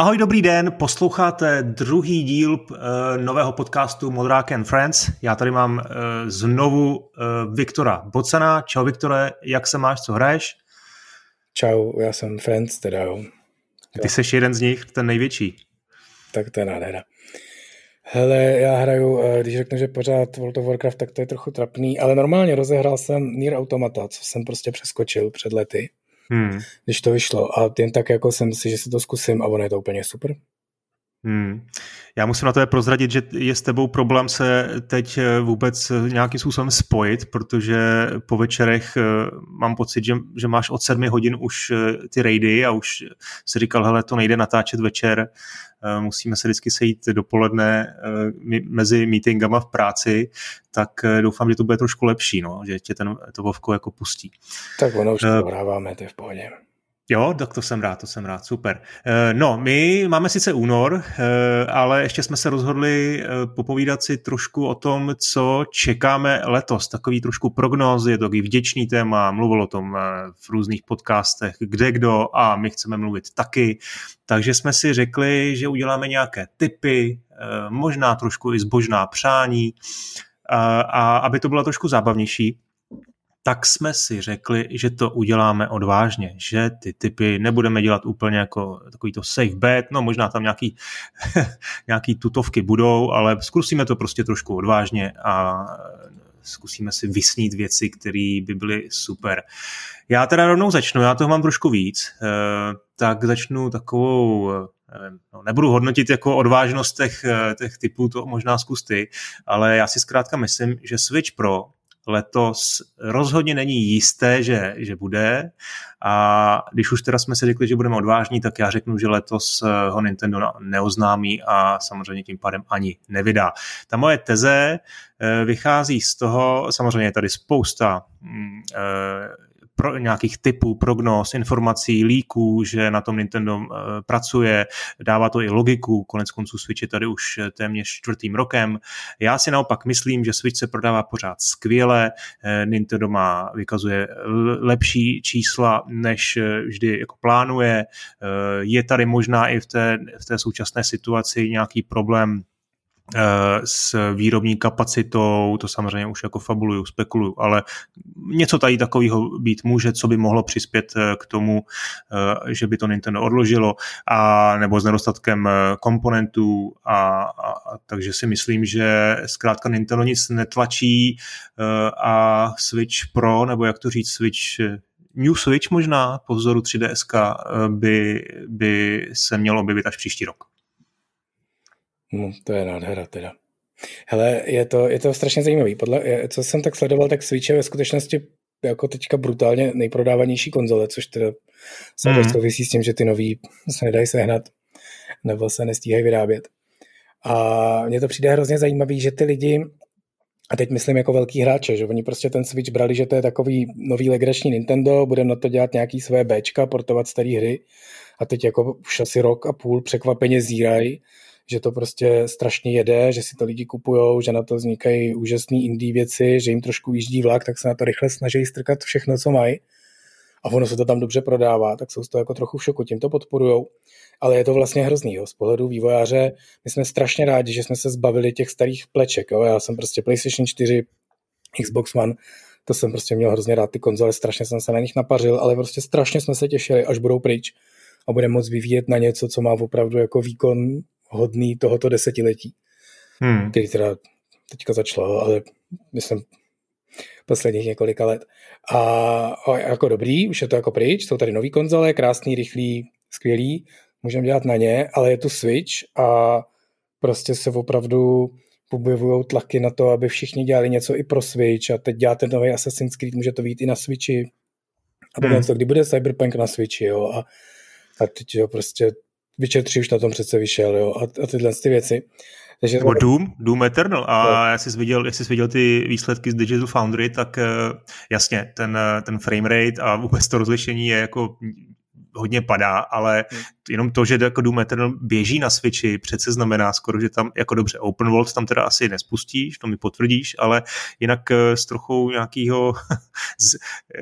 Ahoj, dobrý den, posloucháte druhý díl uh, nového podcastu Modrák and Friends. Já tady mám uh, znovu uh, Viktora Bocana. Čau Viktore, jak se máš, co hraješ? Čau, já jsem Friends teda, jo. Ty jsi jeden z nich, ten největší. Tak to je nádhera. Hele, já hraju, když řeknu, že pořád World of Warcraft, tak to je trochu trapný, ale normálně rozehrál jsem Nier Automata, co jsem prostě přeskočil před lety hmm. když to vyšlo. A jen tak jako jsem si, že si to zkusím a ono je to úplně super. Hmm. Já musím na to prozradit, že je s tebou problém se teď eh, vůbec eh, nějakým způsobem spojit, protože po večerech eh, mám pocit, že, že máš od sedmi hodin už ty raidy a už si říkal, hele, to nejde natáčet večer, musíme se vždycky sejít dopoledne mezi meetingama v práci, tak doufám, že to bude trošku lepší, no, že tě ten, to Vovko jako pustí. Tak ono už to hráváme, to je v pohodě. Jo, tak to jsem rád, to jsem rád, super. Eh, no, my máme sice únor, eh, ale ještě jsme se rozhodli eh, popovídat si trošku o tom, co čekáme letos. Takový trošku prognóz, je to takový vděčný téma, mluvil o tom v různých podcastech, kde kdo a my chceme mluvit taky. Takže jsme si řekli, že uděláme nějaké typy, možná trošku i zbožná přání, a aby to bylo trošku zábavnější, tak jsme si řekli, že to uděláme odvážně, že ty typy nebudeme dělat úplně jako takový to safe bet, no možná tam nějaký, nějaký tutovky budou, ale zkusíme to prostě trošku odvážně a zkusíme si vysnít věci, které by byly super. Já teda rovnou začnu, já toho mám trošku víc, eh, tak začnu takovou eh, no, nebudu hodnotit jako odvážnost těch, eh, těch typů, to možná zkus ty, ale já si zkrátka myslím, že Switch Pro letos rozhodně není jisté, že, že bude. A když už teda jsme si řekli, že budeme odvážní, tak já řeknu, že letos eh, ho Nintendo neoznámí a samozřejmě tím pádem ani nevydá. Ta moje teze eh, vychází z toho, samozřejmě je tady spousta mm, eh, pro, nějakých typů, prognóz, informací, líků, že na tom Nintendo uh, pracuje, dává to i logiku, konec konců Switch je tady už eh, téměř čtvrtým rokem. Já si naopak myslím, že Switch se prodává pořád skvěle, uh, Nintendo má, vykazuje lepší čísla, než vždy jako plánuje. Je tady možná i v té, v té současné situaci nějaký problém Eh, s výrobní kapacitou, to samozřejmě už jako fabuluju, spekuluju, ale něco tady takového být může, co by mohlo přispět eh, k tomu, eh, že by to Nintendo odložilo, a nebo s nedostatkem komponentů a, a, a takže si myslím, že zkrátka Nintendo nic netlačí a Switch Pro, nebo jak to říct, Switch New Switch možná po vzoru 3DS by, by se mělo objevit až příští rok. No, to je nádhera teda. Hele, je to, je to strašně zajímavý. Podle, co jsem tak sledoval, tak Switch je ve skutečnosti jako teďka brutálně nejprodávanější konzole, což teda samozřejmě mm. souvisí s tím, že ty nový se nedají sehnat nebo se nestíhají vyrábět. A mně to přijde hrozně zajímavý, že ty lidi, a teď myslím jako velký hráče, že oni prostě ten Switch brali, že to je takový nový legrační Nintendo, budeme na to dělat nějaký své Bčka, portovat staré hry a teď jako už asi rok a půl překvapeně zírají že to prostě strašně jede, že si to lidi kupují, že na to vznikají úžasné indie věci, že jim trošku jíždí vlak, tak se na to rychle snaží strkat všechno, co mají. A ono se to tam dobře prodává, tak jsou z toho jako trochu v šoku, tím to podporujou. Ale je to vlastně hrozný. Jo. Z pohledu vývojáře my jsme strašně rádi, že jsme se zbavili těch starých pleček. Jo. Já jsem prostě PlayStation 4, Xbox One, to jsem prostě měl hrozně rád ty konzole, strašně jsem se na nich napařil, ale prostě strašně jsme se těšili, až budou pryč a budeme moc vyvíjet na něco, co má opravdu jako výkon hodný tohoto desetiletí, hmm. který teda teďka začalo, ale myslím posledních několika let. A, a jako dobrý, už je to jako pryč, jsou tady nový konzole, krásný, rychlý, skvělý, můžeme dělat na ně, ale je tu Switch a prostě se opravdu objevují tlaky na to, aby všichni dělali něco i pro Switch a teď děláte nový Assassin's Creed, může to být i na Switchi. A hmm. to, kdy bude Cyberpunk na Switchi, jo, a, a teď jo, prostě Witcher 3 už na tom přece vyšel, jo, a, a tyhle ty věci. Takže Nebo Doom, Doom Eternal. A no. já jsi viděl, jestli jsi viděl ty výsledky z Digital Foundry, tak uh, jasně, ten, uh, ten frame rate a vůbec to rozlišení je jako hodně padá, ale hmm. jenom to, že jako Doom Eternal běží na Switchi, přece znamená skoro, že tam jako dobře open world tam teda asi nespustíš, to mi potvrdíš, ale jinak eh, s trochou nějakýho, z,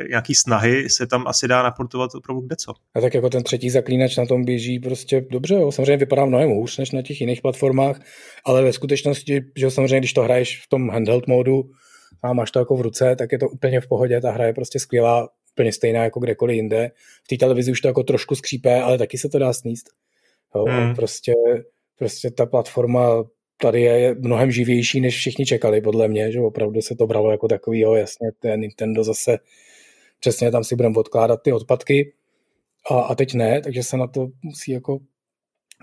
nějaký snahy se tam asi dá naportovat opravdu kde co. A tak jako ten třetí zaklínač na tom běží prostě dobře, jo. samozřejmě vypadá mnohem hůř než na těch jiných platformách, ale ve skutečnosti, že samozřejmě, když to hraješ v tom handheld módu, a máš to jako v ruce, tak je to úplně v pohodě, ta hra je prostě skvělá, úplně stejná jako kdekoliv jinde. V té televizi už to jako trošku skřípé, ale taky se to dá sníst. Jo, hmm. prostě, prostě ta platforma tady je mnohem živější, než všichni čekali, podle mě, že opravdu se to bralo jako takový, jo, jasně, ten Nintendo zase přesně tam si budeme odkládat ty odpadky a, a teď ne, takže se na to musí jako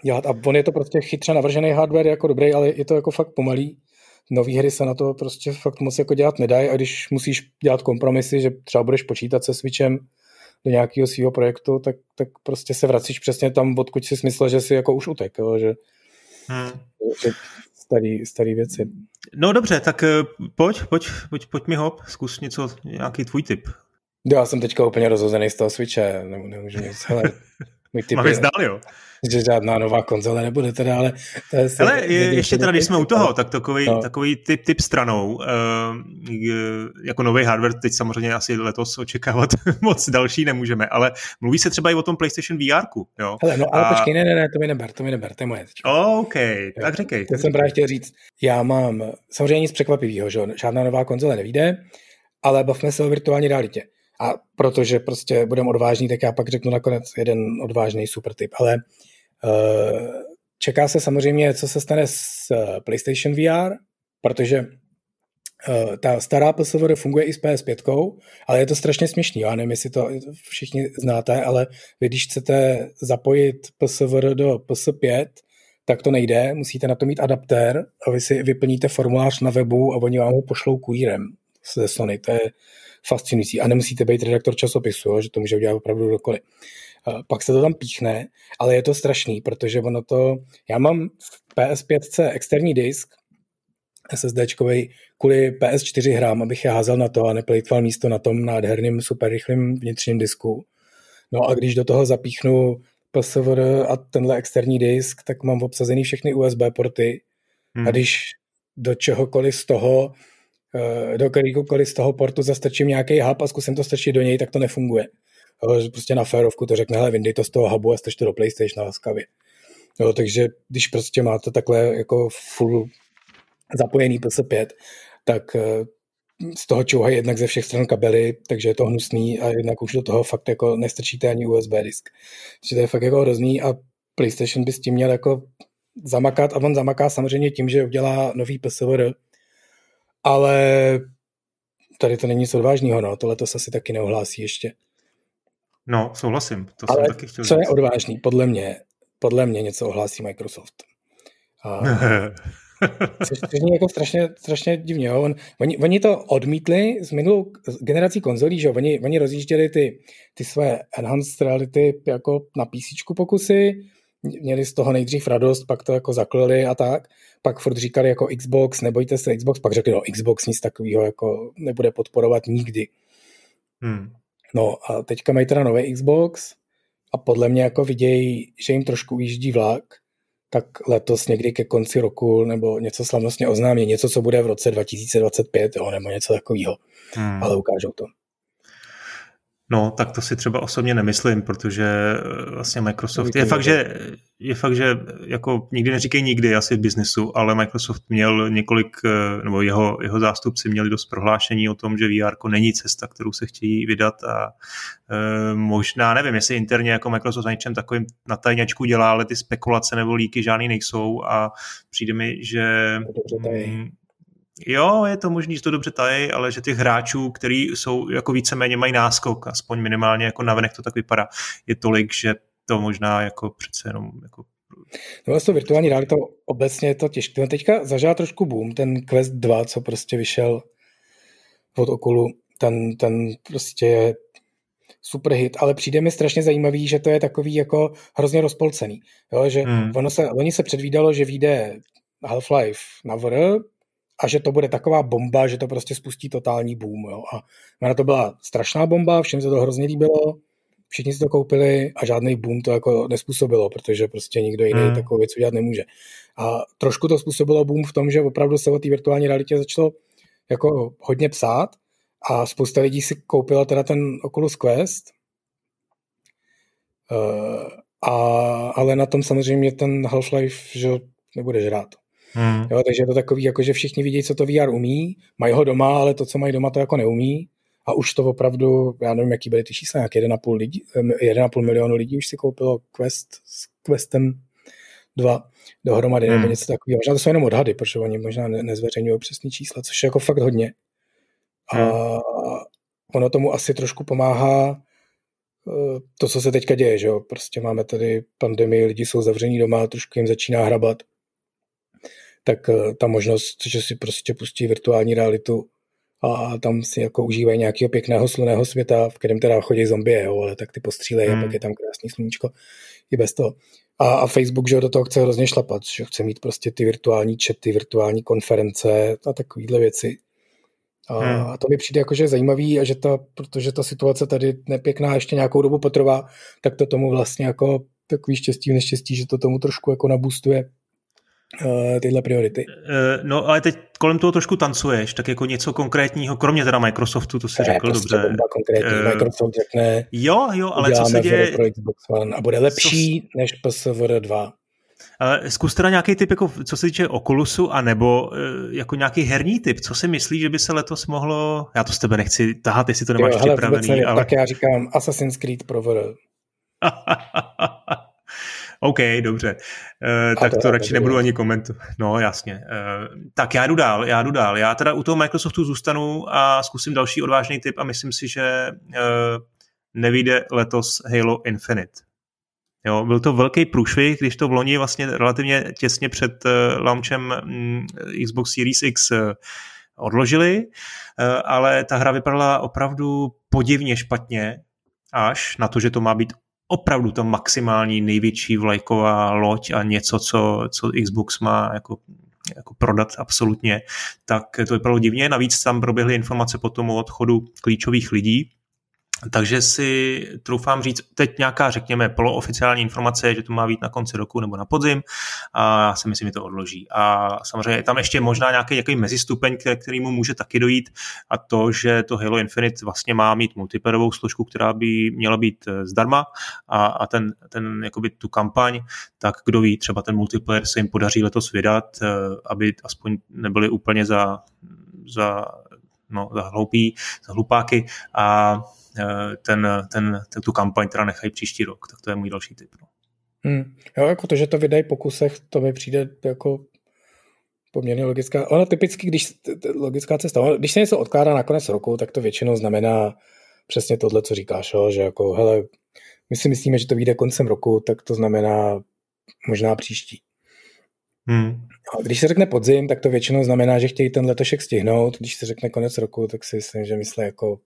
dělat. A on je to prostě chytře navržený hardware jako dobrý, ale je to jako fakt pomalý nové hry se na to prostě fakt moc jako dělat nedají a když musíš dělat kompromisy, že třeba budeš počítat se Switchem do nějakého svého projektu, tak, tak prostě se vracíš přesně tam, odkud si myslel, že si jako už utek, jo, že, hmm. že starý, starý věci. No dobře, tak eh, pojď, pojď, pojď, pojď mi hop, zkus něco, nějaký tvůj tip. Já jsem teďka úplně rozhozený z toho Switche, nemůžu nic, hele, můj tip Máme je, zdál, jo že žádná nová konzole nebude teda, ale... To je ale je, ještě teda, když jsme u toho, tak takový, no. takový typ, typ stranou, uh, jako nový hardware, teď samozřejmě asi letos očekávat moc další nemůžeme, ale mluví se třeba i o tom PlayStation VR, jo? Hele, no ale A... počkej, ne, ne, ne, to mi neber, to mi neber, to je moje teďka. OK, tak řekej. To jsem právě chtěl říct, já mám samozřejmě nic překvapivého, že žádná nová konzole nevíde, ale bavme se o virtuální realitě. A protože prostě budeme odvážní, tak já pak řeknu nakonec jeden odvážný super tip. Ale uh, čeká se samozřejmě, co se stane s uh, PlayStation VR, protože uh, ta stará PSVR funguje i s PS5, ale je to strašně směšný. Já nevím, jestli to všichni znáte, ale vy když chcete zapojit PSVR do PS5, tak to nejde, musíte na to mít adaptér a vy si vyplníte formulář na webu a oni vám ho pošlou kurýrem ze Sony. To je fascinující. A nemusíte být redaktor časopisu, jo, že to může udělat opravdu kdokoliv. Pak se to tam píchne, ale je to strašný, protože ono to, já mám v PS5 externí disk, SSDčkový kvůli PS4 hrám, abych je házel na to a neplejtval místo na tom nádherným super rychlým vnitřním disku. No a když do toho zapíchnu PSVR a tenhle externí disk, tak mám obsazený všechny USB porty hmm. a když do čehokoliv z toho Eh, do kterýkoliv z toho portu zastrčím nějaký hub a zkusím to strčit do něj, tak to nefunguje. Prostě na férovku to řekne, hele, vyndej to z toho hubu a to do PlayStation laskavě. Jo, takže když prostě máte takhle jako full zapojený PS5, tak eh, z toho čouhají jednak ze všech stran kabely, takže je to hnusný a jednak už do toho fakt jako nestrčíte ani USB disk. Takže to je fakt jako hrozný a PlayStation by s tím měl jako zamakat a on zamaká samozřejmě tím, že udělá nový PSVR, ale tady to není nic odvážného, no, tohle to se asi taky neohlásí ještě. No, souhlasím, to ale jsem taky chtěl co říct. je odvážný, podle mě, podle mě něco ohlásí Microsoft. A... Což zní jako strašně, strašně divně. Jo. On, oni, oni, to odmítli z minulou generací konzolí, že Oni, oni rozjížděli ty, ty své enhanced reality jako na PC pokusy, měli z toho nejdřív radost, pak to jako zaklili a tak pak furt říkali jako Xbox, nebojte se Xbox, pak řekli, no Xbox nic takového jako nebude podporovat nikdy. Hmm. No a teďka mají teda nový Xbox a podle mě jako vidějí, že jim trošku ujíždí vlak, tak letos někdy ke konci roku nebo něco slavnostně oznámí, něco, co bude v roce 2025, jo, nebo něco takového, hmm. ale ukážou to. No, tak to si třeba osobně nemyslím, protože eh, vlastně Microsoft je fakt, že je fakt, že jako nikdy neříkej nikdy asi v biznesu, ale Microsoft měl několik, eh, nebo jeho, jeho zástupci měli dost prohlášení o tom, že VR není cesta, kterou se chtějí vydat a e, možná, nevím, jestli interně jako Microsoft na něčem takovým na tajňačku dělá, ale ty spekulace nebo líky žádný nejsou a přijde mi, že Jo, je to možný, že to dobře tají, ale že těch hráčů, který jsou jako víceméně mají náskok, aspoň minimálně jako navenek to tak vypadá, je tolik, že to možná jako přece jenom jako No vlastně virtuální realita obecně je to těžké. No teďka zažil trošku boom, ten Quest 2, co prostě vyšel od Okulu, ten, ten prostě je super hit, ale přijde mi strašně zajímavý, že to je takový jako hrozně rozpolcený. Jo, že hmm. ono se, oni se předvídalo, že vyjde Half-Life na VR, a že to bude taková bomba, že to prostě spustí totální boom. Jo. A na to byla strašná bomba, všem se to hrozně líbilo, všichni si to koupili a žádný boom to jako nespůsobilo, protože prostě nikdo jiný hmm. takovou věc udělat nemůže. A trošku to způsobilo boom v tom, že opravdu se o té virtuální realitě začalo jako hodně psát a spousta lidí si koupila teda ten Oculus Quest, uh, a, ale na tom samozřejmě ten Half-Life že nebude žrát. Hmm. Jo, takže je to takový, jako že všichni vidí, co to VR umí, mají ho doma, ale to, co mají doma, to jako neumí. A už to opravdu, já nevím, jaký byly ty čísla, jak 1,5, lidí, 1,5 milionu lidí už si koupilo Quest s Questem 2 dohromady, hmm. nebo něco takového. Možná to jsou jenom odhady, protože oni možná ne, nezveřejňují přesný čísla, což je jako fakt hodně. A hmm. ono tomu asi trošku pomáhá eh, to, co se teďka děje, že jo? Prostě máme tady pandemii, lidi jsou zavření doma, trošku jim začíná hrabat tak eh, ta možnost, že si prostě pustí virtuální realitu a tam si jako užívají nějakého pěkného sluného světa, v kterém teda chodí zombie, jo, ale tak ty postřílejí hmm. a pak je tam krásný sluníčko i bez toho. A, a Facebook, že do toho chce hrozně šlapat, že chce mít prostě ty virtuální chaty, virtuální konference a takovéhle věci. A, hmm. a to mi přijde jako, že je zajímavý a že ta, protože ta situace tady nepěkná ještě nějakou dobu potrvá, tak to tomu vlastně jako takový štěstí neštěstí, že to tomu trošku jako nabustuje tyhle priority. Uh, no ale teď kolem toho trošku tancuješ, tak jako něco konkrétního, kromě teda Microsoftu, to si ne, řekl prostě dobře. konkrétní. Uh, Microsoft řekne, jo, jo, ale co se děje... pro Xbox One a bude lepší co... než PSVR 2. Ale zkus teda nějaký typ, jako, co se týče Oculusu, anebo jako nějaký herní typ. Co si myslíš, že by se letos mohlo... Já to z tebe nechci tahat, jestli to nemáš jo, připravený. ale... Tak já říkám Assassin's Creed pro VR. OK, dobře. Uh, tak to, to radši nebudu ani komentovat. No, jasně. Uh, tak já jdu dál, já jdu dál. Já teda u toho Microsoftu zůstanu a zkusím další odvážný tip a myslím si, že uh, nevíde letos Halo Infinite. Jo, byl to velký průšvih, když to v loni vlastně relativně těsně před launchem um, Xbox Series X odložili, ale ta hra vypadala opravdu podivně špatně, až na to, že to má být opravdu ta maximální největší vlajková loď a něco, co, co Xbox má jako jako prodat absolutně, tak to vypadalo divně. Navíc tam proběhly informace po tomu odchodu klíčových lidí, takže si troufám říct, teď nějaká, řekněme, polooficiální informace, že to má být na konci roku nebo na podzim a já si myslím, že to odloží. A samozřejmě je tam ještě možná nějaký, nějaký mezistupeň, který, kterýmu může taky dojít a to, že to Halo Infinite vlastně má mít multiplayerovou složku, která by měla být eh, zdarma a, a ten, ten, jakoby tu kampaň, tak kdo ví, třeba ten multiplayer se jim podaří letos vydat, eh, aby aspoň nebyli úplně za, za, no, za hloupí, za hlupáky a ten, ten, ten, tu kampaň teda nechají příští rok. Tak to je můj další tip. No. Hmm. Jo, jako to, že to vydají po kusech, to mi přijde jako poměrně logická. Ono typicky, když logická cesta, když se něco odkládá na konec roku, tak to většinou znamená přesně tohle, co říkáš, jo? že jako, hele, my si myslíme, že to vyjde koncem roku, tak to znamená možná příští. Hmm. A když se řekne podzim, tak to většinou znamená, že chtějí ten letošek stihnout. Když se řekne konec roku, tak si myslím, že myslí jako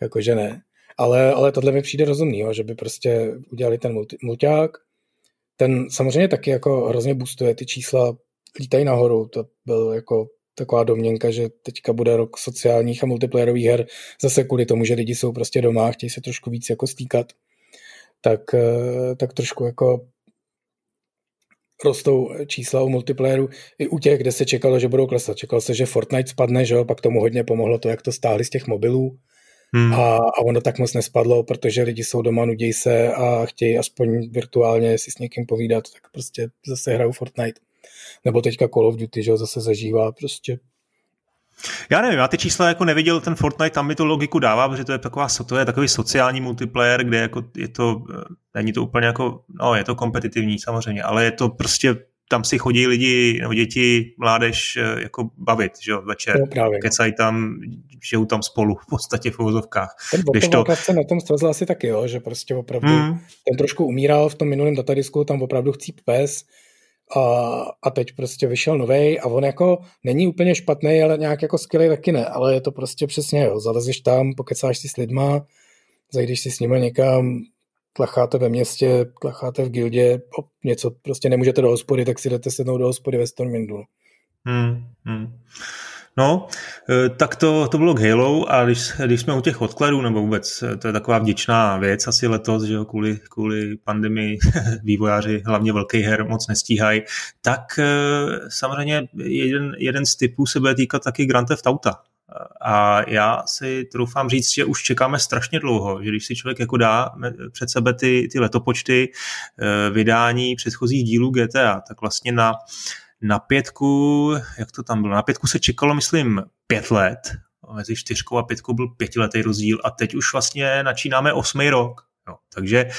jakože ne. Ale, ale tohle mi přijde rozumný, jo, že by prostě udělali ten multi, mulťák. Ten samozřejmě taky jako hrozně boostuje ty čísla, lítají nahoru, to byl jako taková domněnka, že teďka bude rok sociálních a multiplayerových her zase kvůli tomu, že lidi jsou prostě doma, chtějí se trošku víc jako stýkat, tak, eh, tak trošku jako rostou čísla u multiplayeru i u těch, kde se čekalo, že budou klesat. Čekalo se, že Fortnite spadne, že jo? pak tomu hodně pomohlo to, jak to stáhli z těch mobilů Hmm. A, a ono tak moc nespadlo, protože lidi jsou doma, nudí se a chtějí aspoň virtuálně si s někým povídat, tak prostě zase hrajou Fortnite. Nebo teďka Call of Duty, že zase zažívá prostě já nevím, já ty čísla jako neviděl ten Fortnite, tam mi to logiku dává, protože to je, taková, to je takový sociální multiplayer, kde jako je to, eh, není to úplně jako, no je to kompetitivní samozřejmě, ale je to prostě tam si chodí lidi nebo děti, mládež eh, jako bavit, že jo, večer. No, právě. Kecají tam, žijou tam spolu v podstatě v uvozovkách. Ten Když to... se na tom stvrzl asi taky, jo, že prostě opravdu hmm. ten trošku umíral v tom minulém datadisku, tam opravdu chcíp pes a, a teď prostě vyšel novej a on jako není úplně špatný, ale nějak jako skvělý taky ne, ale je to prostě přesně, jo, zalezeš tam, pokecáš si s lidma, zajdeš si s nimi někam, tlacháte ve městě, tlacháte v gildě, něco prostě nemůžete do hospody, tak si jdete sednout do hospody ve Stormwindu. Hmm, hmm. No, eh, tak to, to bylo k Halo a když, když jsme u těch odkladů, nebo vůbec, eh, to je taková vděčná věc asi letos, že jo, kvůli, kvůli pandemii vývojáři, hlavně velký her, moc nestíhají, tak eh, samozřejmě jeden, jeden z typů se bude týkat taky Grand Theft Auta. A já si troufám říct, že už čekáme strašně dlouho, že když si člověk jako dá před sebe ty, ty letopočty vydání předchozích dílů GTA, tak vlastně na na pětku, jak to tam bylo, na pětku se čekalo, myslím, pět let, mezi čtyřkou a pětkou byl pětiletý rozdíl a teď už vlastně načínáme osmý rok. Jo, takže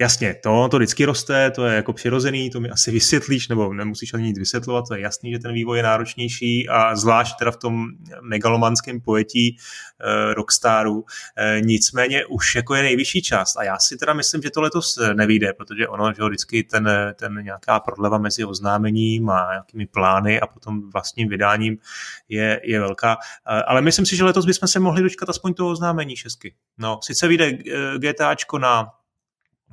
Jasně, to, to vždycky roste, to je jako přirozený, to mi asi vysvětlíš, nebo nemusíš ani nic vysvětlovat, to je jasný, že ten vývoj je náročnější a zvlášť teda v tom megalomanském pojetí eh, Rockstaru. Eh, nicméně už jako je nejvyšší čas a já si teda myslím, že to letos nevíde, protože ono, že vždycky ten, ten nějaká prodleva mezi oznámením a nějakými plány a potom vlastním vydáním je, je velká. Eh, ale myslím si, že letos bychom se mohli dočkat aspoň toho oznámení šestky. No, sice vyjde eh, GTAčko na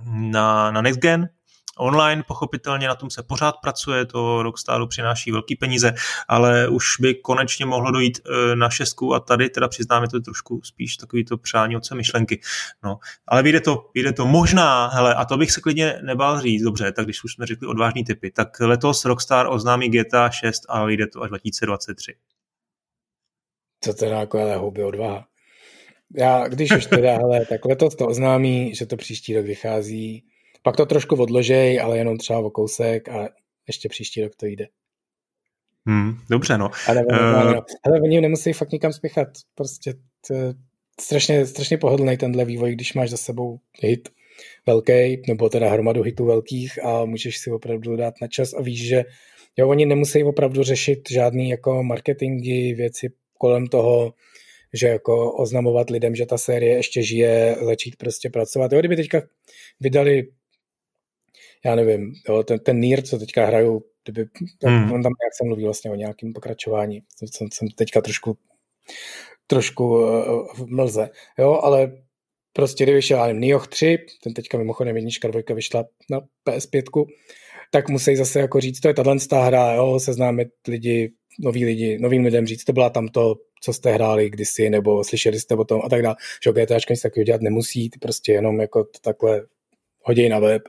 na, na Next Gen, online, pochopitelně na tom se pořád pracuje, to Rockstaru přináší velký peníze, ale už by konečně mohlo dojít e, na šestku a tady teda přiznám, je to trošku spíš takový to přání oce myšlenky. No, ale vyjde to, vyjde to možná, hele, a to bych se klidně nebál říct, dobře, tak když už jsme řekli odvážný typy, tak letos Rockstar oznámí GTA 6 a vyjde to až 2023. Co teda jako ale houby odvaha. Já, když už teda, hele, tak letos to oznámí, že to příští rok vychází, pak to trošku odložej, ale jenom třeba o kousek a ještě příští rok to jde. Hmm, dobře, no. Ale, uh... ale, ale oni nemusí fakt nikam spěchat. Prostě to, strašně, strašně pohodlný tenhle vývoj, když máš za sebou hit velký, nebo teda hromadu hitů velkých a můžeš si opravdu dát na čas a víš, že jo, oni nemusí opravdu řešit žádný jako marketingy, věci kolem toho, že jako oznamovat lidem, že ta série ještě žije, začít prostě pracovat. Jo, kdyby teďka vydali, já nevím, jo, ten, ten Nier, co teďka hraju, kdyby, hmm. on tam nějak se mluví vlastně o nějakém pokračování, jsem, jsem teďka trošku trošku uh, v mlze, jo, ale prostě kdyby šel, nevím, Nioh 3, ten teďka mimochodem jednička, dvojka vyšla na PS5, tak musí zase jako říct, to je tato hra, jo, seznámit lidi, noví lidi, novým lidem říct, to byla tamto, co jste hráli kdysi, nebo slyšeli jste o tom a tak dále. Že GTAčka nic takového dělat nemusí, ty prostě jenom jako to takhle hodí na web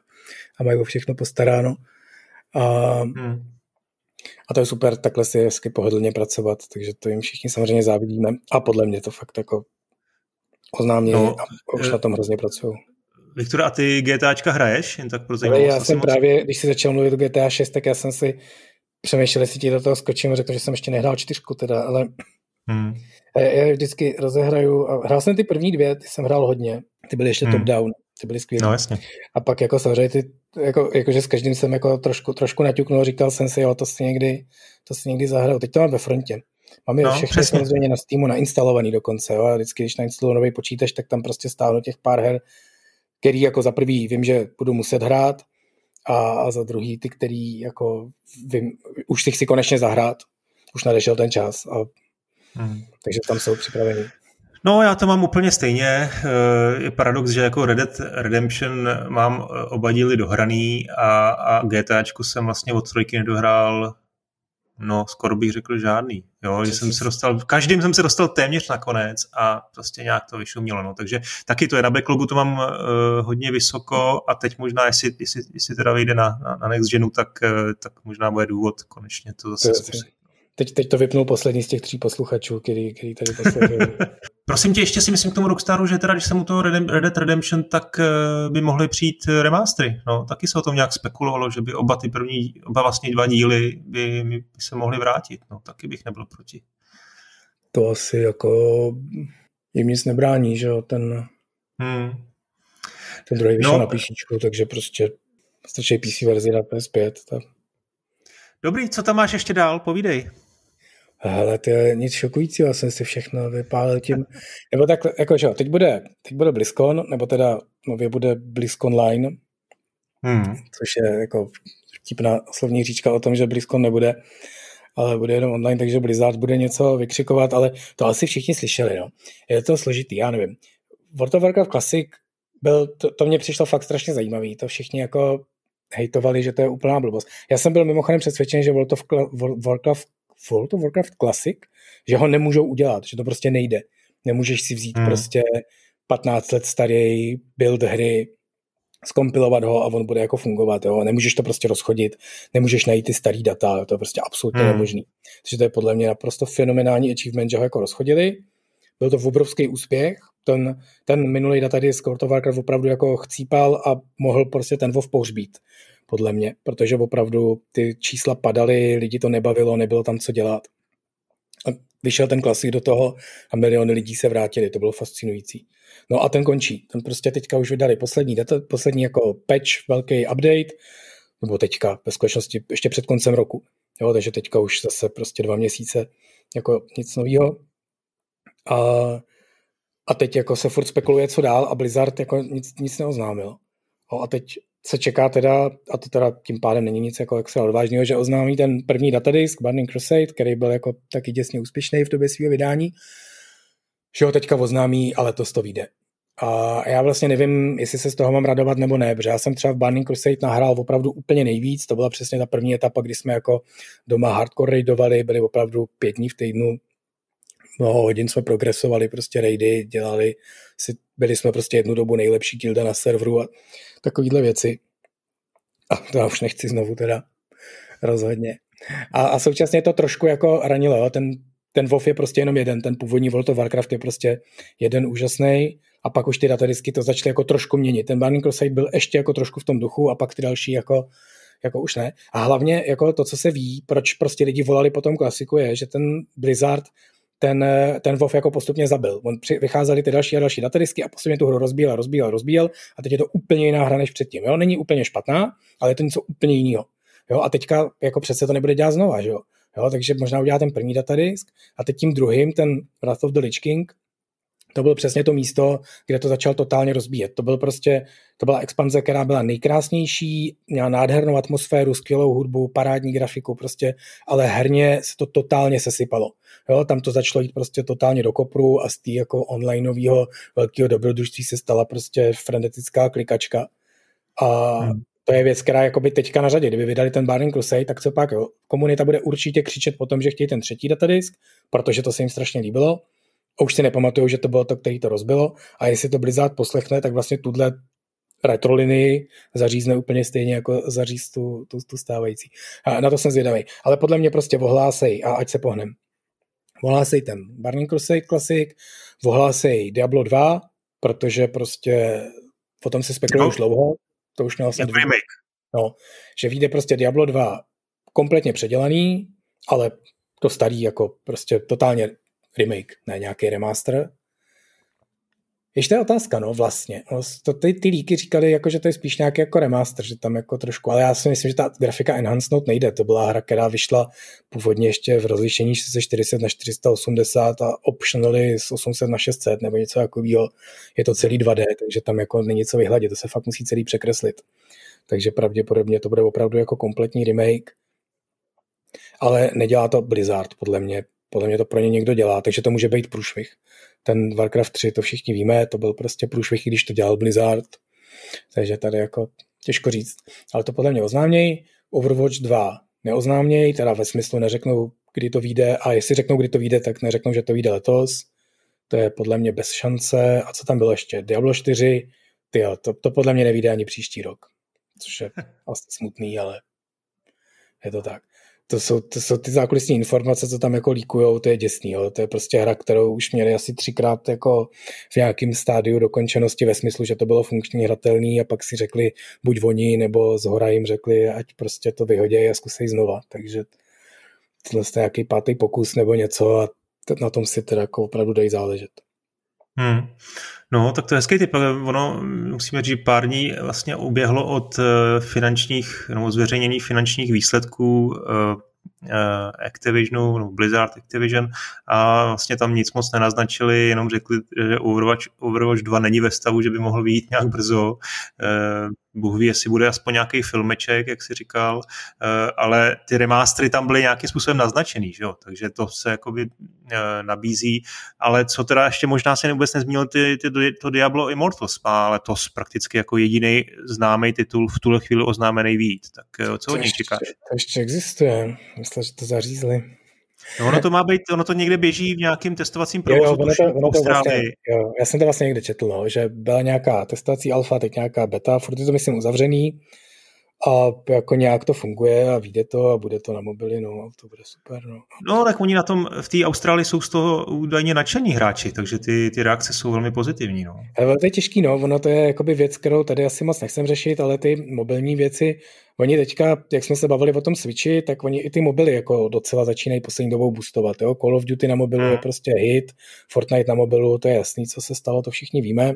a mají o všechno postaráno. A, hmm. a to je super, takhle si hezky pohodlně pracovat, takže to jim všichni samozřejmě závidíme a podle mě to fakt jako oznámí no, a už je... na tom hrozně pracují. Viktor, a ty GTAčka hraješ? Jen tak pro Já jsem moc... právě, když si začal mluvit o GTA 6, tak já jsem si přemýšlel, jestli ti do toho skočím, řekl, že jsem ještě nehrál čtyřku teda, ale hmm. já vždycky rozehraju, a hrál jsem ty první dvě, ty jsem hrál hodně, ty byly ještě hmm. top-down, ty byly skvělé. No, jasně. A pak jako samozřejmě ty, jako, jakože s každým jsem jako trošku, trošku naťuknul, říkal jsem si, jo, to si někdy, to si někdy zahraju. Teď to mám ve frontě. Mám je no, všechny přesně. samozřejmě na Steamu nainstalovaný dokonce, jo, a vždycky, když nainstaluju nový počítač, tak tam prostě stáhnu těch pár her, který jako za prvý vím, že budu muset hrát, a, a za druhý ty, který jako vím, už si chci konečně zahrát, už nadešel ten čas a hmm. takže tam jsou připraveni. No, já to mám úplně stejně. Eh, je paradox, že jako Red Dead Redemption mám eh, oba díly dohraný a, a GTAčku jsem vlastně od trojky nedohrál No, skoro bych řekl žádný. Jo, že jsem se dostal, v každém jsem se dostal téměř na konec a prostě nějak to vyšumělo. No. Takže taky to je na backlogu, to mám uh, hodně vysoko a teď možná, jestli, jestli, jestli teda vyjde na, na, na Next Genu, tak, uh, tak možná bude důvod konečně to zase zkusit. Teď, teď to vypnul poslední z těch tří posluchačů, který, který tady poslouchají. Prosím tě, ještě si myslím k tomu Rockstaru, že teda, když jsem u toho Red Dead Redemption, tak uh, by mohly přijít eh, remastery. No, taky se o tom nějak spekulovalo, že by oba ty první, oba vlastně dva díly by, by se mohly vrátit. No, taky bych nebyl proti. To asi jako jim nic nebrání, že jo, ten, hmm. ten druhý vyšel no, na PC, takže prostě stačí PC verzi na PS5. Tak. Dobrý, co tam máš ještě dál? Povídej. Ale to je nic šokujícího, já jsem si všechno vypálil tím. Nebo tak, jakože, teď bude, teď bude BlizzCon, nebo teda nově bude BlizzCon Line, hmm. což je jako vtipná slovní říčka o tom, že BlizzCon nebude, ale bude jenom online, takže Blizzard bude něco vykřikovat, ale to asi všichni slyšeli, no. Je to složitý, já nevím. World of Warcraft Classic byl, to, to mně přišlo fakt strašně zajímavý, to všichni jako hejtovali, že to je úplná blbost. Já jsem byl mimochodem přesvědčen, že World of Warcraft World of Warcraft Classic, že ho nemůžou udělat, že to prostě nejde. Nemůžeš si vzít hmm. prostě 15 let starý build hry, skompilovat ho a on bude jako fungovat. Jo? Nemůžeš to prostě rozchodit, nemůžeš najít ty starý data, to je prostě absolutně hmm. nemožný. Takže to je podle mě naprosto fenomenální achievement, že ho jako rozchodili. Byl to obrovský úspěch, ten, ten minulý datadisk World of Warcraft opravdu jako chcípal a mohl prostě ten WoW pohřbít, podle mě, protože opravdu ty čísla padaly, lidi to nebavilo, nebylo tam co dělat. A vyšel ten klasik do toho a miliony lidí se vrátili, to bylo fascinující. No a ten končí. Ten prostě teďka už vydali poslední, data, poslední jako patch, velký update, nebo teďka, ve skutečnosti ještě před koncem roku. Jo, takže teďka už zase prostě dva měsíce jako nic nového. A, a teď jako se furt spekuluje, co dál a Blizzard jako nic, nic neoznámil. Jo, a teď se čeká teda, a to teda tím pádem není nic jako extra odvážného, že oznámí ten první datadisk Burning Crusade, který byl jako taky děsně úspěšný v době svého vydání, že ho teďka oznámí a letos to vyjde. A já vlastně nevím, jestli se z toho mám radovat nebo ne, protože já jsem třeba v Burning Crusade nahrál opravdu úplně nejvíc, to byla přesně ta první etapa, kdy jsme jako doma hardcore raidovali, byli opravdu pět dní v týdnu, mnoho hodin jsme progresovali, prostě raidy, dělali, si, byli jsme prostě jednu dobu nejlepší gilda na serveru a takovýhle věci. A to já už nechci znovu teda, rozhodně. A, a současně to trošku jako ranilo, ten ten WoW je prostě jenom jeden, ten původní World of Warcraft je prostě jeden úžasný a pak už ty datadisky to začaly jako trošku měnit. Ten Burning Crusade byl ještě jako trošku v tom duchu a pak ty další jako, jako už ne. A hlavně jako to, co se ví, proč prostě lidi volali po tom klasiku je, že ten Blizzard ten, ten WoW jako postupně zabil. On při, vycházely ty další a další datadisky a postupně tu hru rozbíjel, rozbíjel, rozbíjel a teď je to úplně jiná hra než předtím. Jo? Není úplně špatná, ale je to něco úplně jiného. Jo? A teďka jako přece to nebude dělat znova, že jo? Jo, takže možná udělá ten první datadisk a teď tím druhým, ten Wrath of the Lich King, to bylo přesně to místo, kde to začal totálně rozbíjet. To byl prostě, to byla expanze, která byla nejkrásnější, měla nádhernou atmosféru, skvělou hudbu, parádní grafiku, prostě, ale herně se to totálně sesypalo. Jo, tam to začalo jít prostě totálně do kopru a z té jako onlineového velkého dobrodružství se stala prostě frenetická klikačka. A hmm to je věc, která je jakoby teďka na řadě. Kdyby vydali ten Burning Crusade, tak co pak, jo? Komunita bude určitě křičet po tom, že chtějí ten třetí datadisk, protože to se jim strašně líbilo. A už si nepamatuju, že to bylo to, který to rozbilo. A jestli to Blizzard poslechne, tak vlastně tuhle retrolinii zařízne úplně stejně, jako zaříz tu, tu, tu stávající. A na to jsem zvědavý. Ale podle mě prostě ohlásej a ať se pohnem. Ohlásej ten Burning Crusade Classic, ohlásej Diablo 2, protože prostě o tom se spekuluje no. už dlouho to už měl jsem remake. No, že vyjde prostě Diablo 2 kompletně předělaný, ale to starý jako prostě totálně remake, ne nějaký remaster. Ještě je otázka, no vlastně. No, to, ty, ty líky říkali, jako, že to je spíš nějaký jako remaster, že tam jako trošku, ale já si myslím, že ta grafika Enhanced nejde. To byla hra, která vyšla původně ještě v rozlišení 640 na 480 a optionally z 800 na 600 nebo něco takového. Je to celý 2D, takže tam jako není co vyhladit, to se fakt musí celý překreslit. Takže pravděpodobně to bude opravdu jako kompletní remake. Ale nedělá to Blizzard, podle mě. Podle mě to pro ně někdo dělá, takže to může být průšvih ten Warcraft 3, to všichni víme, to byl prostě průšvih, když to dělal Blizzard, takže tady jako těžko říct. Ale to podle mě oznáměj. Overwatch 2 neoznáměj, teda ve smyslu neřeknou, kdy to vyjde a jestli řeknou, kdy to vyjde, tak neřeknou, že to vyjde letos. To je podle mě bez šance. A co tam bylo ještě? Diablo 4, ty to, to podle mě nevíde ani příští rok. Což je asi smutný, ale je to tak to jsou, to jsou ty zákulisní informace, co tam jako líkujou, to je děsný, jo. to je prostě hra, kterou už měli asi třikrát jako v nějakém stádiu dokončenosti ve smyslu, že to bylo funkční, hratelný a pak si řekli buď oni, nebo z hora jim řekli, ať prostě to vyhodějí a zkusej znova, takže tohle je nějaký pátý pokus nebo něco a na tom si teda jako opravdu dají záležet. Hmm. No, tak to je hezký typ, ale ono, musíme říct, pár dní vlastně uběhlo od eh, finančních, nebo zveřejněných finančních výsledků eh, Activisionu, no Blizzard Activision a vlastně tam nic moc nenaznačili, jenom řekli, že Overwatch, Overwatch 2 není ve stavu, že by mohl vyjít nějak brzo. Bůh ví, jestli bude aspoň nějaký filmeček, jak si říkal, eh, ale ty remastery tam byly nějakým způsobem naznačený, že jo? takže to se jakoby eh, nabízí, ale co teda ještě možná se vůbec nezmínil ty, ty, to Diablo Immortals, má letos prakticky jako jediný známý titul v tuhle chvíli oznámený vít, tak eh, co od něj čekáš? To ještě existuje, myslím, že to zařízli. No ono to má být, ono to někde běží v nějakém testovacím provozu. Jo, jo, ono to, ono to vlastně, jo, já jsem to vlastně někde četl, no, že byla nějaká testovací alfa, teď nějaká beta, furt je to myslím uzavřený, a jako nějak to funguje a vyjde to a bude to na mobily, no a to bude super. No, no tak oni na tom, v té Austrálii jsou z toho údajně nadšení hráči, takže ty, ty reakce jsou velmi pozitivní. No. Ale to je těžký, no, ono to je jakoby věc, kterou tady asi moc nechcem řešit, ale ty mobilní věci, oni teďka, jak jsme se bavili o tom Switchi, tak oni i ty mobily jako docela začínají poslední dobou boostovat. Jo? Call of Duty na mobilu hmm. je prostě hit, Fortnite na mobilu, to je jasný, co se stalo, to všichni víme.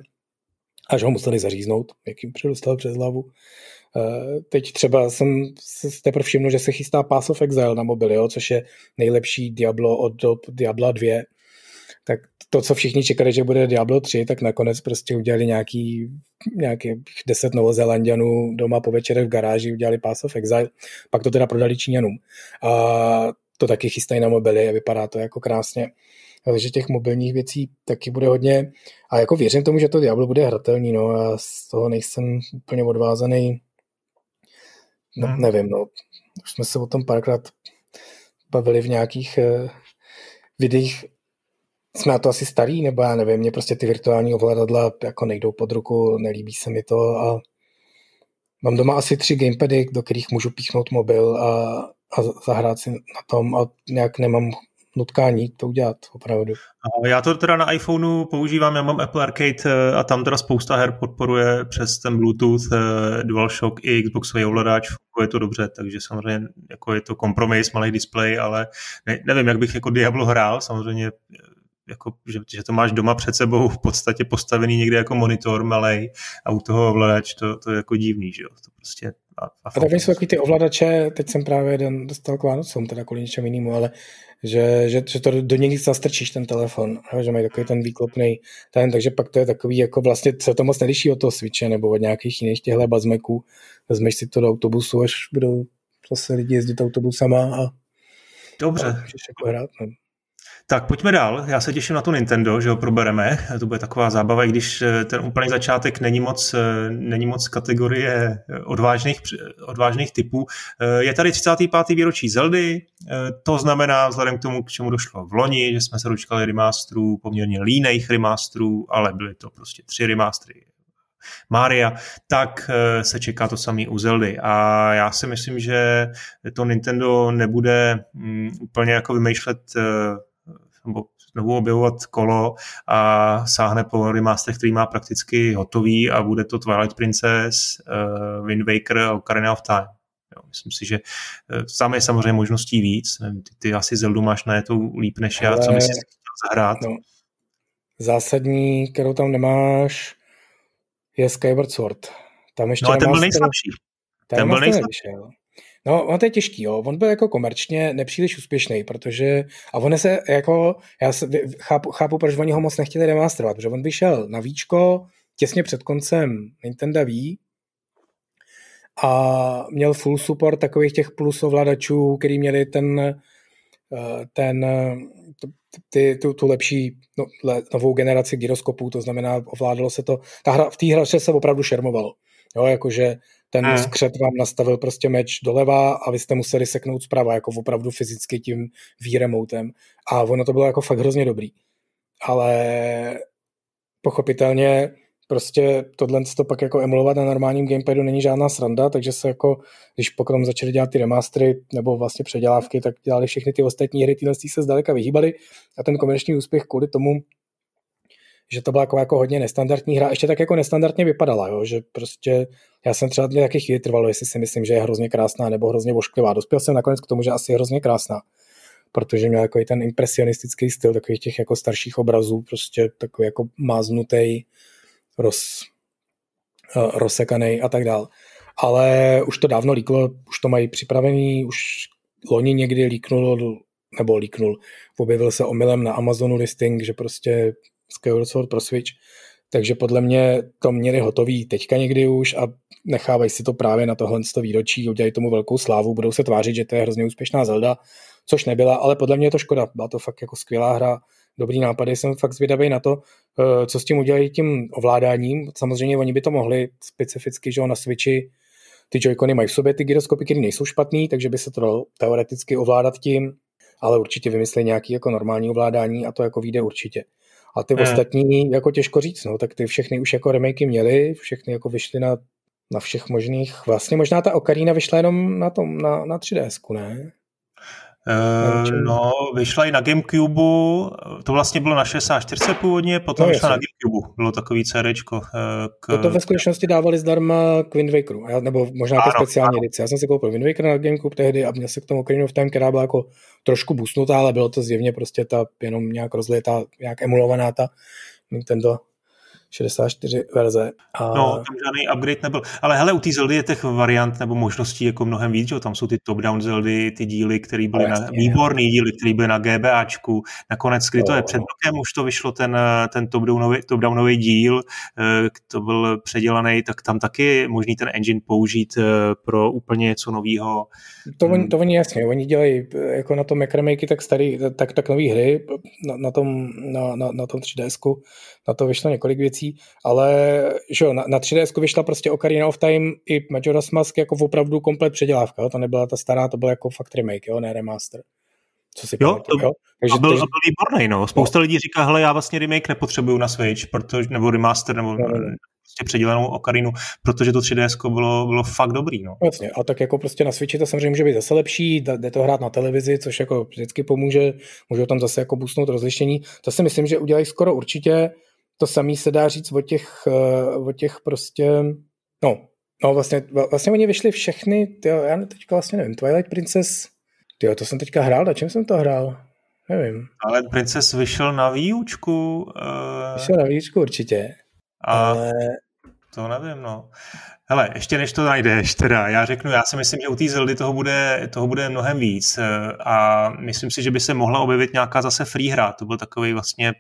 Až ho museli zaříznout, jak jim přes hlavu. Eh, teď třeba jsem se teprve všiml, že se chystá Pass of Exile na mobily, jo, což je nejlepší Diablo od dob Diabla 2. Tak to, co všichni čekali, že bude Diablo 3, tak nakonec prostě udělali nějaký, nějaký 10 novozelandianů doma po večerech v garáži, udělali Pass of Exile, pak to teda prodali Číňanům. A to taky chystají na mobily a vypadá to jako krásně. Takže těch mobilních věcí taky bude hodně. A jako věřím tomu, že to Diablo bude hratelný, no a z toho nejsem úplně odvázaný No, hmm. nevím, no. Už jsme se o tom párkrát bavili v nějakých uh, videích. Jsme na to asi starý, nebo já nevím, mě prostě ty virtuální ovladadla jako nejdou pod ruku, nelíbí se mi to a mám doma asi tři gamepady, do kterých můžu píchnout mobil a, a zahrát si na tom a nějak nemám nutkání to udělat opravdu. Já to teda na iPhoneu používám, já mám Apple Arcade eh, a tam teda spousta her podporuje přes ten Bluetooth, eh, DualShock i Xboxový ovladač, funguje to dobře, takže samozřejmě jako je to kompromis, malý display, ale ne, nevím, jak bych jako Diablo hrál, samozřejmě jako, že, že to máš doma před sebou v podstatě postavený někde jako monitor malej a u toho ovladač, to, to je jako divný, že jo, to prostě a, a, a tak jsou takový ty ovladače, teď jsem právě jeden dostal k Vánocům, teda kvůli něčemu jinému, ale že, že, že to do někdy zastrčíš ten telefon, že mají takový ten výklopný ten, takže pak to je takový, jako vlastně se to moc neliší od toho switche nebo od nějakých jiných těchto bazmeků, vezmeš si to do autobusu, až budou zase lidi jezdit autobusama a Dobře. A jako hrát, no. Tak pojďme dál. Já se těším na to Nintendo, že ho probereme. To bude taková zábava, i když eh, ten úplný začátek není moc, eh, není moc kategorie odvážných, odvážných typů. Eh, je tady 35. výročí Zeldy, to znamená, vzhledem k tomu, k čemu došlo v loni, že jsme se dočkali remasterů, poměrně líných remasterů, ale byly to prostě tři remastery Mária, tak se čeká to samý u Zeldy. A já si myslím, že to Nintendo nebude mm, úplně jako vymýšlet nebo znovu objevovat kolo a sáhne po remaster, který má prakticky hotový a bude to Twilight Princess, uh, Wind Waker a Ocarina of Time. Jo, myslím si, že uh, tam je samozřejmě možností víc. Nevím, ty, ty asi Zeldu máš na to líp než já, co myslíš chtěl zahrát. No, zásadní, kterou tam nemáš, je Skyward Sword. Tam ještě no a ten byl nejslabší. Ten byl nejslabší. No, on to je těžký, jo. On byl jako komerčně nepříliš úspěšný, protože, a on se jako, já se, chápu, chápu, proč oni ho moc nechtěli remasterovat, protože on vyšel na víčko těsně před koncem Nintendo Wii a měl full support takových těch plus ovladačů, který měli ten, eh, ten ty, tu, tu lepší no, le, novou generaci gyroskopů, to znamená, ovládalo se to, ta hra, v té hře se opravdu šermovalo. Jo, jakože ten hmm. skřet vám nastavil prostě meč doleva a vy jste museli seknout zprava, jako opravdu fyzicky tím výremoutem. A ono to bylo jako fakt hrozně dobrý. Ale pochopitelně prostě tohle to pak jako emulovat na normálním gamepadu není žádná sranda, takže se jako, když potom začali dělat ty remastery nebo vlastně předělávky, tak dělali všechny ty ostatní hry, tyhle se zdaleka vyhýbali a ten komerční úspěch kvůli tomu že to byla jako, jako hodně nestandardní hra, ještě tak jako nestandardně vypadala, jo? že prostě já jsem třeba taky chvíli trvalo, jestli si myslím, že je hrozně krásná nebo hrozně vošklivá. Dospěl jsem nakonec k tomu, že asi je hrozně krásná, protože měl jako i ten impresionistický styl takových těch jako starších obrazů, prostě takový jako máznutý, roz, uh, rozsekaný a tak dál. Ale už to dávno líklo, už to mají připravený, už loni někdy líknul, nebo líknul, objevil se omylem na Amazonu listing, že prostě Skyward Sword pro Switch, takže podle mě to měli hotový teďka někdy už a nechávají si to právě na tohle výročí, udělají tomu velkou slávu, budou se tvářit, že to je hrozně úspěšná Zelda, což nebyla, ale podle mě je to škoda, byla to fakt jako skvělá hra, dobrý nápady, jsem fakt zvědavý na to, eh, co s tím udělají tím ovládáním. Samozřejmě oni by to mohli specificky, že na Switchi ty joycony mají v sobě ty gyroskopy, které nejsou špatný, takže by se to dalo teoreticky ovládat tím, ale určitě vymyslí nějaký jako normální ovládání a to jako vyjde určitě. A ty je. ostatní, jako těžko říct, no, tak ty všechny už jako remakey měly, všechny jako vyšly na, na všech možných, vlastně možná ta Ocarina vyšla jenom na tom, na, na 3DS, ne? Uh, no, vyšla i na Gamecube, to vlastně bylo na 64 původně, potom no, vyšla na Gamecube, bylo takový CDčko. Uh, k... To, to ve skutečnosti dávali zdarma k Wind Wakeru, nebo možná jako speciální edici. Já jsem si koupil Wind Waker na Gamecube tehdy a měl se k tomu Ocarina of Time, která byla jako trošku busnutá, ale bylo to zjevně prostě ta jenom nějak rozletá, nějak emulovaná ta Nintendo 64 verze. A... No, tam žádný upgrade nebyl. Ale hele, u té Zeldy je těch variant nebo možností jako mnohem víc, že? tam jsou ty top-down Zeldy, ty díly, které byly na, výborný díly, které byly na GBAčku. Nakonec, kdy to je před rokem, už to vyšlo ten, ten top-downový, top-downový díl, eh, to byl předělaný, tak tam taky je možný ten engine použít eh, pro úplně něco nového. To, oni, to oni jasně, oni dělají eh, jako na tom Mac tak starý, tak, tak nový hry na, na, tom, na, na, na tom 3DSku, na to vyšlo několik věcí, ale že jo, na, na 3DS vyšla prostě Ocarina of Time i Majora's Mask jako opravdu komplet předělávka, jo? to nebyla ta stará, to byl jako fakt remake, jo, ne remaster. Co si jo, to, jo? Takže, byl, takže... byl výborný, no. Spousta no. lidí říká, hele, já vlastně remake nepotřebuju na Switch, protože, nebo remaster, nebo no, no, no. prostě předělenou Ocarinu, protože to 3DS bylo, bylo fakt dobrý, no. Jasně, a tak jako prostě na Switchi to samozřejmě může být zase lepší, jde to hrát na televizi, což jako vždycky pomůže, můžou tam zase jako boostnout rozlišení. To si myslím, že udělají skoro určitě, to samé se dá říct o těch, eh, o těch prostě, no, no vlastně, vlastně oni vyšli všechny, tyjo, já teďka vlastně nevím, Twilight Princess, tyjo, to jsem teďka hrál, na čem jsem to hrál? Nevím. Ale Princess vyšel na výučku. Uh... Vyšel na výučku určitě. A ale... to nevím, no. Hele, ještě než to najdeš, teda, já řeknu, já si myslím, že u té Zeldy toho bude, toho bude mnohem víc eh, a myslím si, že by se mohla objevit nějaká zase free hra. To byl takový vlastně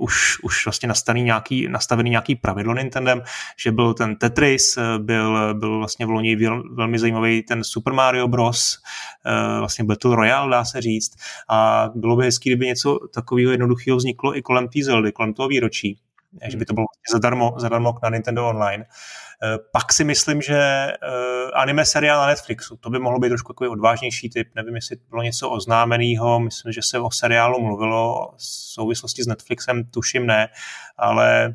už, už vlastně nastavený nějaký, nastavený nějaký pravidlo Nintendem, že byl ten Tetris, eh, byl, byl vlastně v loni velmi zajímavý ten Super Mario Bros, eh, vlastně Battle Royale, dá se říct, a bylo by hezký, kdyby něco takového jednoduchého vzniklo i kolem té Zeldy, kolem toho výročí, že by to bylo vlastně zadarmo, zadarmo na Nintendo Online. Eh, pak si myslím, že eh, anime seriál na Netflixu, to by mohlo být trošku takový odvážnější typ. Nevím, jestli bylo něco oznámeného, myslím, že se o seriálu mluvilo v souvislosti s Netflixem, tuším ne, ale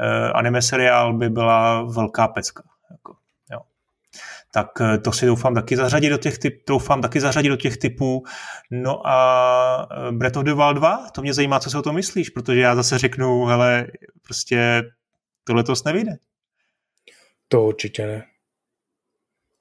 eh, anime seriál by byla velká pecka. Jako, jo. Tak to si doufám taky zařadit do těch typ, doufám taky zařadit do těch typů. No a Breath of the Wild 2, to mě zajímá, co si o tom myslíš, protože já zase řeknu, hele, prostě tohle to nevyjde. To určitě ne.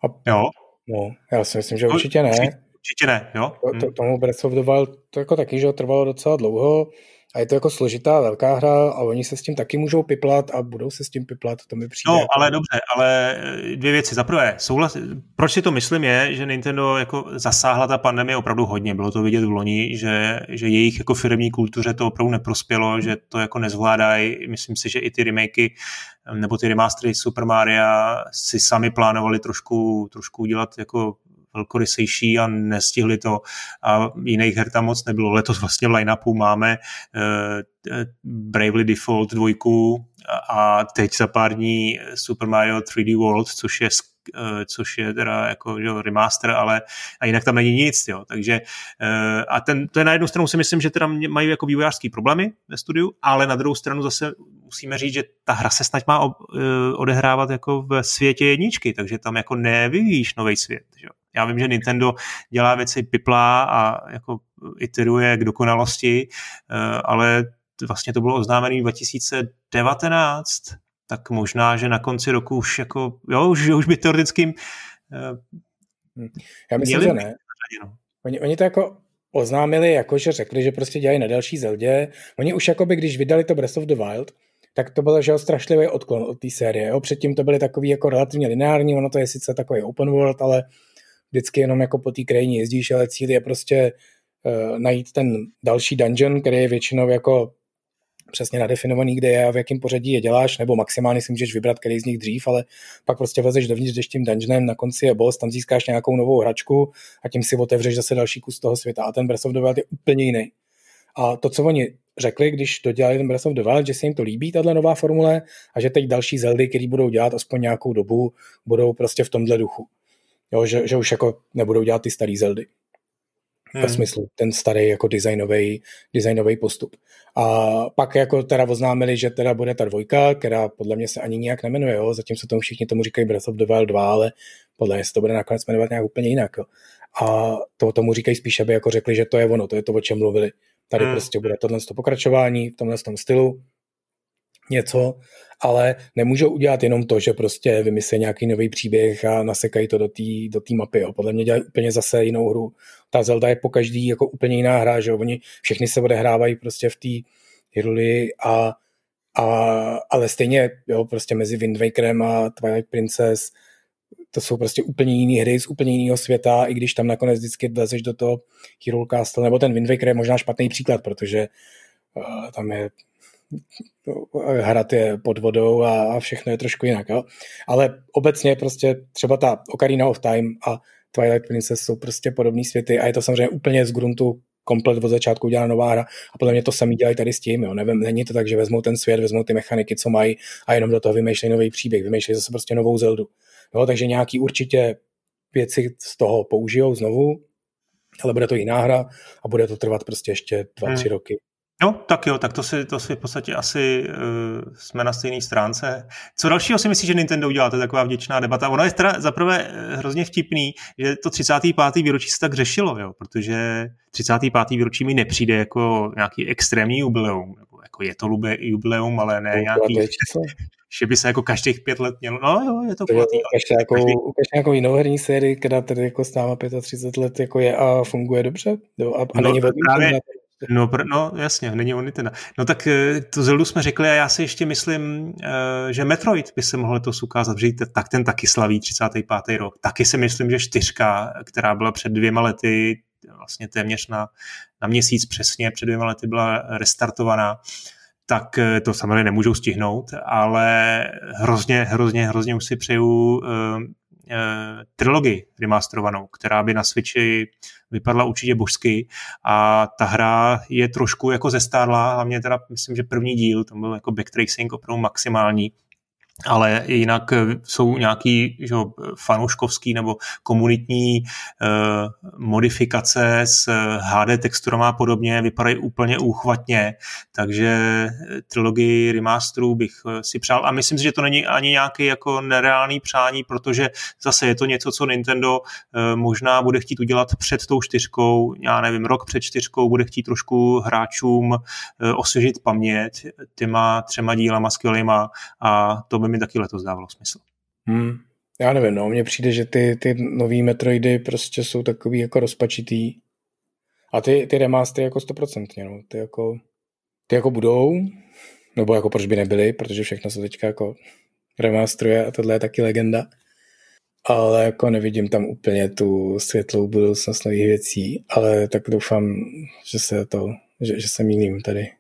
A, jo? No, já si myslím, že určitě ne. Určitě ne, jo? To, to, hm. tomu Breath of the Wild to jako taky, že trvalo docela dlouho a je to jako složitá velká hra a oni se s tím taky můžou piplat a budou se s tím piplat, to mi přijde. No, jako... ale dobře, ale eh, dvě věci. Za prvé, souhlas, proč si to myslím je, že Nintendo jako zasáhla ta pandemie opravdu hodně. Bylo to vidět v loni, že, že jejich jako firmní kultuře to opravdu neprospělo, že to jako nezvládají. Myslím si, že i ty remakey eh, nebo ty remastery Super Mario si sami plánovali trošku, trošku udělat jako velkorysejší a nestihli to a jiných her tam moc nebylo. Letos vlastně v line-upu máme uh, Bravely Default dvojku a teď za pár dní Super Mario 3D World, což je Eh, což je teda jako že, remaster, ale a jinak tam není nic, jo. Takže eh, a ten, to je na jednu stranu si myslím, že teda mají jako vývojářský problémy ve studiu, ale na druhou stranu zase musíme říct, že ta hra se snad má eh, odehrávat jako v světě jedničky, takže tam jako nevyvíjíš nový svět, že? Já vím, že Nintendo dělá věci piplá a jako iteruje k dokonalosti, ale vlastně to bylo oznámené 2019, tak možná, že na konci roku už jako, jo, už, už by teoreticky uh, Já myslím, že ne. No. Oni, oni to jako oznámili, jako že řekli, že prostě dělají na další Zeldě. Oni už jako by, když vydali to Breath of the Wild, tak to bylo, že strašlivý odklon od té série. Jo? Předtím to byly takový jako relativně lineární, ono to je sice takový open world, ale vždycky jenom jako po té krajině jezdíš, ale cíl je prostě uh, najít ten další dungeon, který je většinou jako přesně nadefinovaný, kde je a v jakém pořadí je děláš, nebo maximálně si můžeš vybrat, který z nich dřív, ale pak prostě vezeš dovnitř, jdeš tím dungeonem, na konci je boss, tam získáš nějakou novou hračku a tím si otevřeš zase další kus toho světa. A ten Breath of the Wild je úplně jiný. A to, co oni řekli, když dodělali ten Breath of the Wild, že se jim to líbí, tahle nová formule, a že teď další Zeldy, které budou dělat aspoň nějakou dobu, budou prostě v tomhle duchu. Jo, že, že už jako nebudou dělat ty staré Zeldy. hmm. ve smyslu ten starý jako designový, designový postup. A pak jako teda oznámili, že teda bude ta dvojka, která podle mě se ani nijak nemenuje, jo? zatím se tomu všichni tomu říkají Breath of the Wild 2, ale podle mě se to bude nakonec jmenovat nějak úplně jinak. Jo? A to tomu říkají spíš, aby jako řekli, že to je ono, to je to, o čem mluvili. Tady hmm. prostě bude tohle to pokračování v tomhle tom stylu, něco, ale nemůžou udělat jenom to, že prostě vymyslí nějaký nový příběh a nasekají to do té do tý mapy. Jo. Podle mě dělají úplně zase jinou hru. Ta Zelda je po každý jako úplně jiná hra, že jo. Oni všechny se odehrávají prostě v té Hyrule a, a, ale stejně, jo, prostě mezi Wind Wakerem a Twilight Princess to jsou prostě úplně jiné hry z úplně jiného světa, i když tam nakonec vždycky vlezeš do toho Hyrule Castle, nebo ten Wind Waker je možná špatný příklad, protože uh, tam je hrad je pod vodou a, a všechno je trošku jinak. Jo? Ale obecně prostě třeba ta Ocarina of Time a Twilight Princess jsou prostě podobné světy a je to samozřejmě úplně z gruntu komplet od začátku udělá nová hra a podle mě to sami dělají tady s tím. Jo. Nevím, není to tak, že vezmou ten svět, vezmou ty mechaniky, co mají a jenom do toho vymýšlejí nový příběh, vymýšlejí zase prostě novou Zeldu. Jo, takže nějaký určitě věci z toho použijou znovu, ale bude to jiná hra a bude to trvat prostě ještě dva, hmm. tři roky. No, tak jo, tak to si, to si v podstatě asi uh, jsme na stejné stránce. Co dalšího si myslíš, že Nintendo udělá? To je taková vděčná debata. Ono je teda zaprvé eh, hrozně vtipný, že to 35. výročí se tak řešilo, jo, protože 35. výročí mi nepřijde jako nějaký extrémní jubileum, nebo jako je to lube, jubileum, ale ne nějaký, že by se jako každých pět let mělo, no jo, je to kulatý. Ukažte nějakou, každý... nějakou jinou herní sérii, která tady jako s náma 35 let jako je a funguje dobře? Jo, a, a no, není právě, No, pr- no jasně, není on teda. No tak eh, to Zeldu jsme řekli a já si ještě myslím, eh, že Metroid by se mohl to ukázat, že tak ten taky slaví 35. rok. Taky si myslím, že čtyřka, která byla před dvěma lety, vlastně téměř na, na měsíc přesně, před dvěma lety byla restartovaná, tak eh, to samozřejmě nemůžou stihnout, ale hrozně, hrozně, hrozně už si přeju trilogii remasterovanou, která by na Switchi vypadla určitě božsky. A ta hra je trošku jako zestárla, hlavně teda myslím, že první díl, to byl jako backtracing opravdu maximální, ale jinak eh, jsou nějaký že, fanouškovský nebo komunitní uh, modifikace s HD texturama a podobně, vypadají úplně úchvatně, takže trilogii remasterů bych si přál. A myslím si, že to není ani nějaký jako nereálný přání, protože zase je to něco, co Nintendo uh, možná bude chtít udělat před tou čtyřkou, já nevím, rok před čtyřkou, bude chtít trošku hráčům uh, osvěžit paměť těma třema dílama skvělýma a to by mi taky letos dávalo smysl. Hmm. Já nevím, no, mně přijde, že ty, ty nový Metroidy prostě jsou takový jako rozpačitý. A ty, ty remastery jako stoprocentně, no, ty jako, ty jako budou, nebo jako proč by nebyly, protože všechno se teďka jako remasteruje a tohle je taky legenda. Ale jako nevidím tam úplně tu světlou budoucnost nových věcí, ale tak doufám, že se to, že, že se mýlím tady.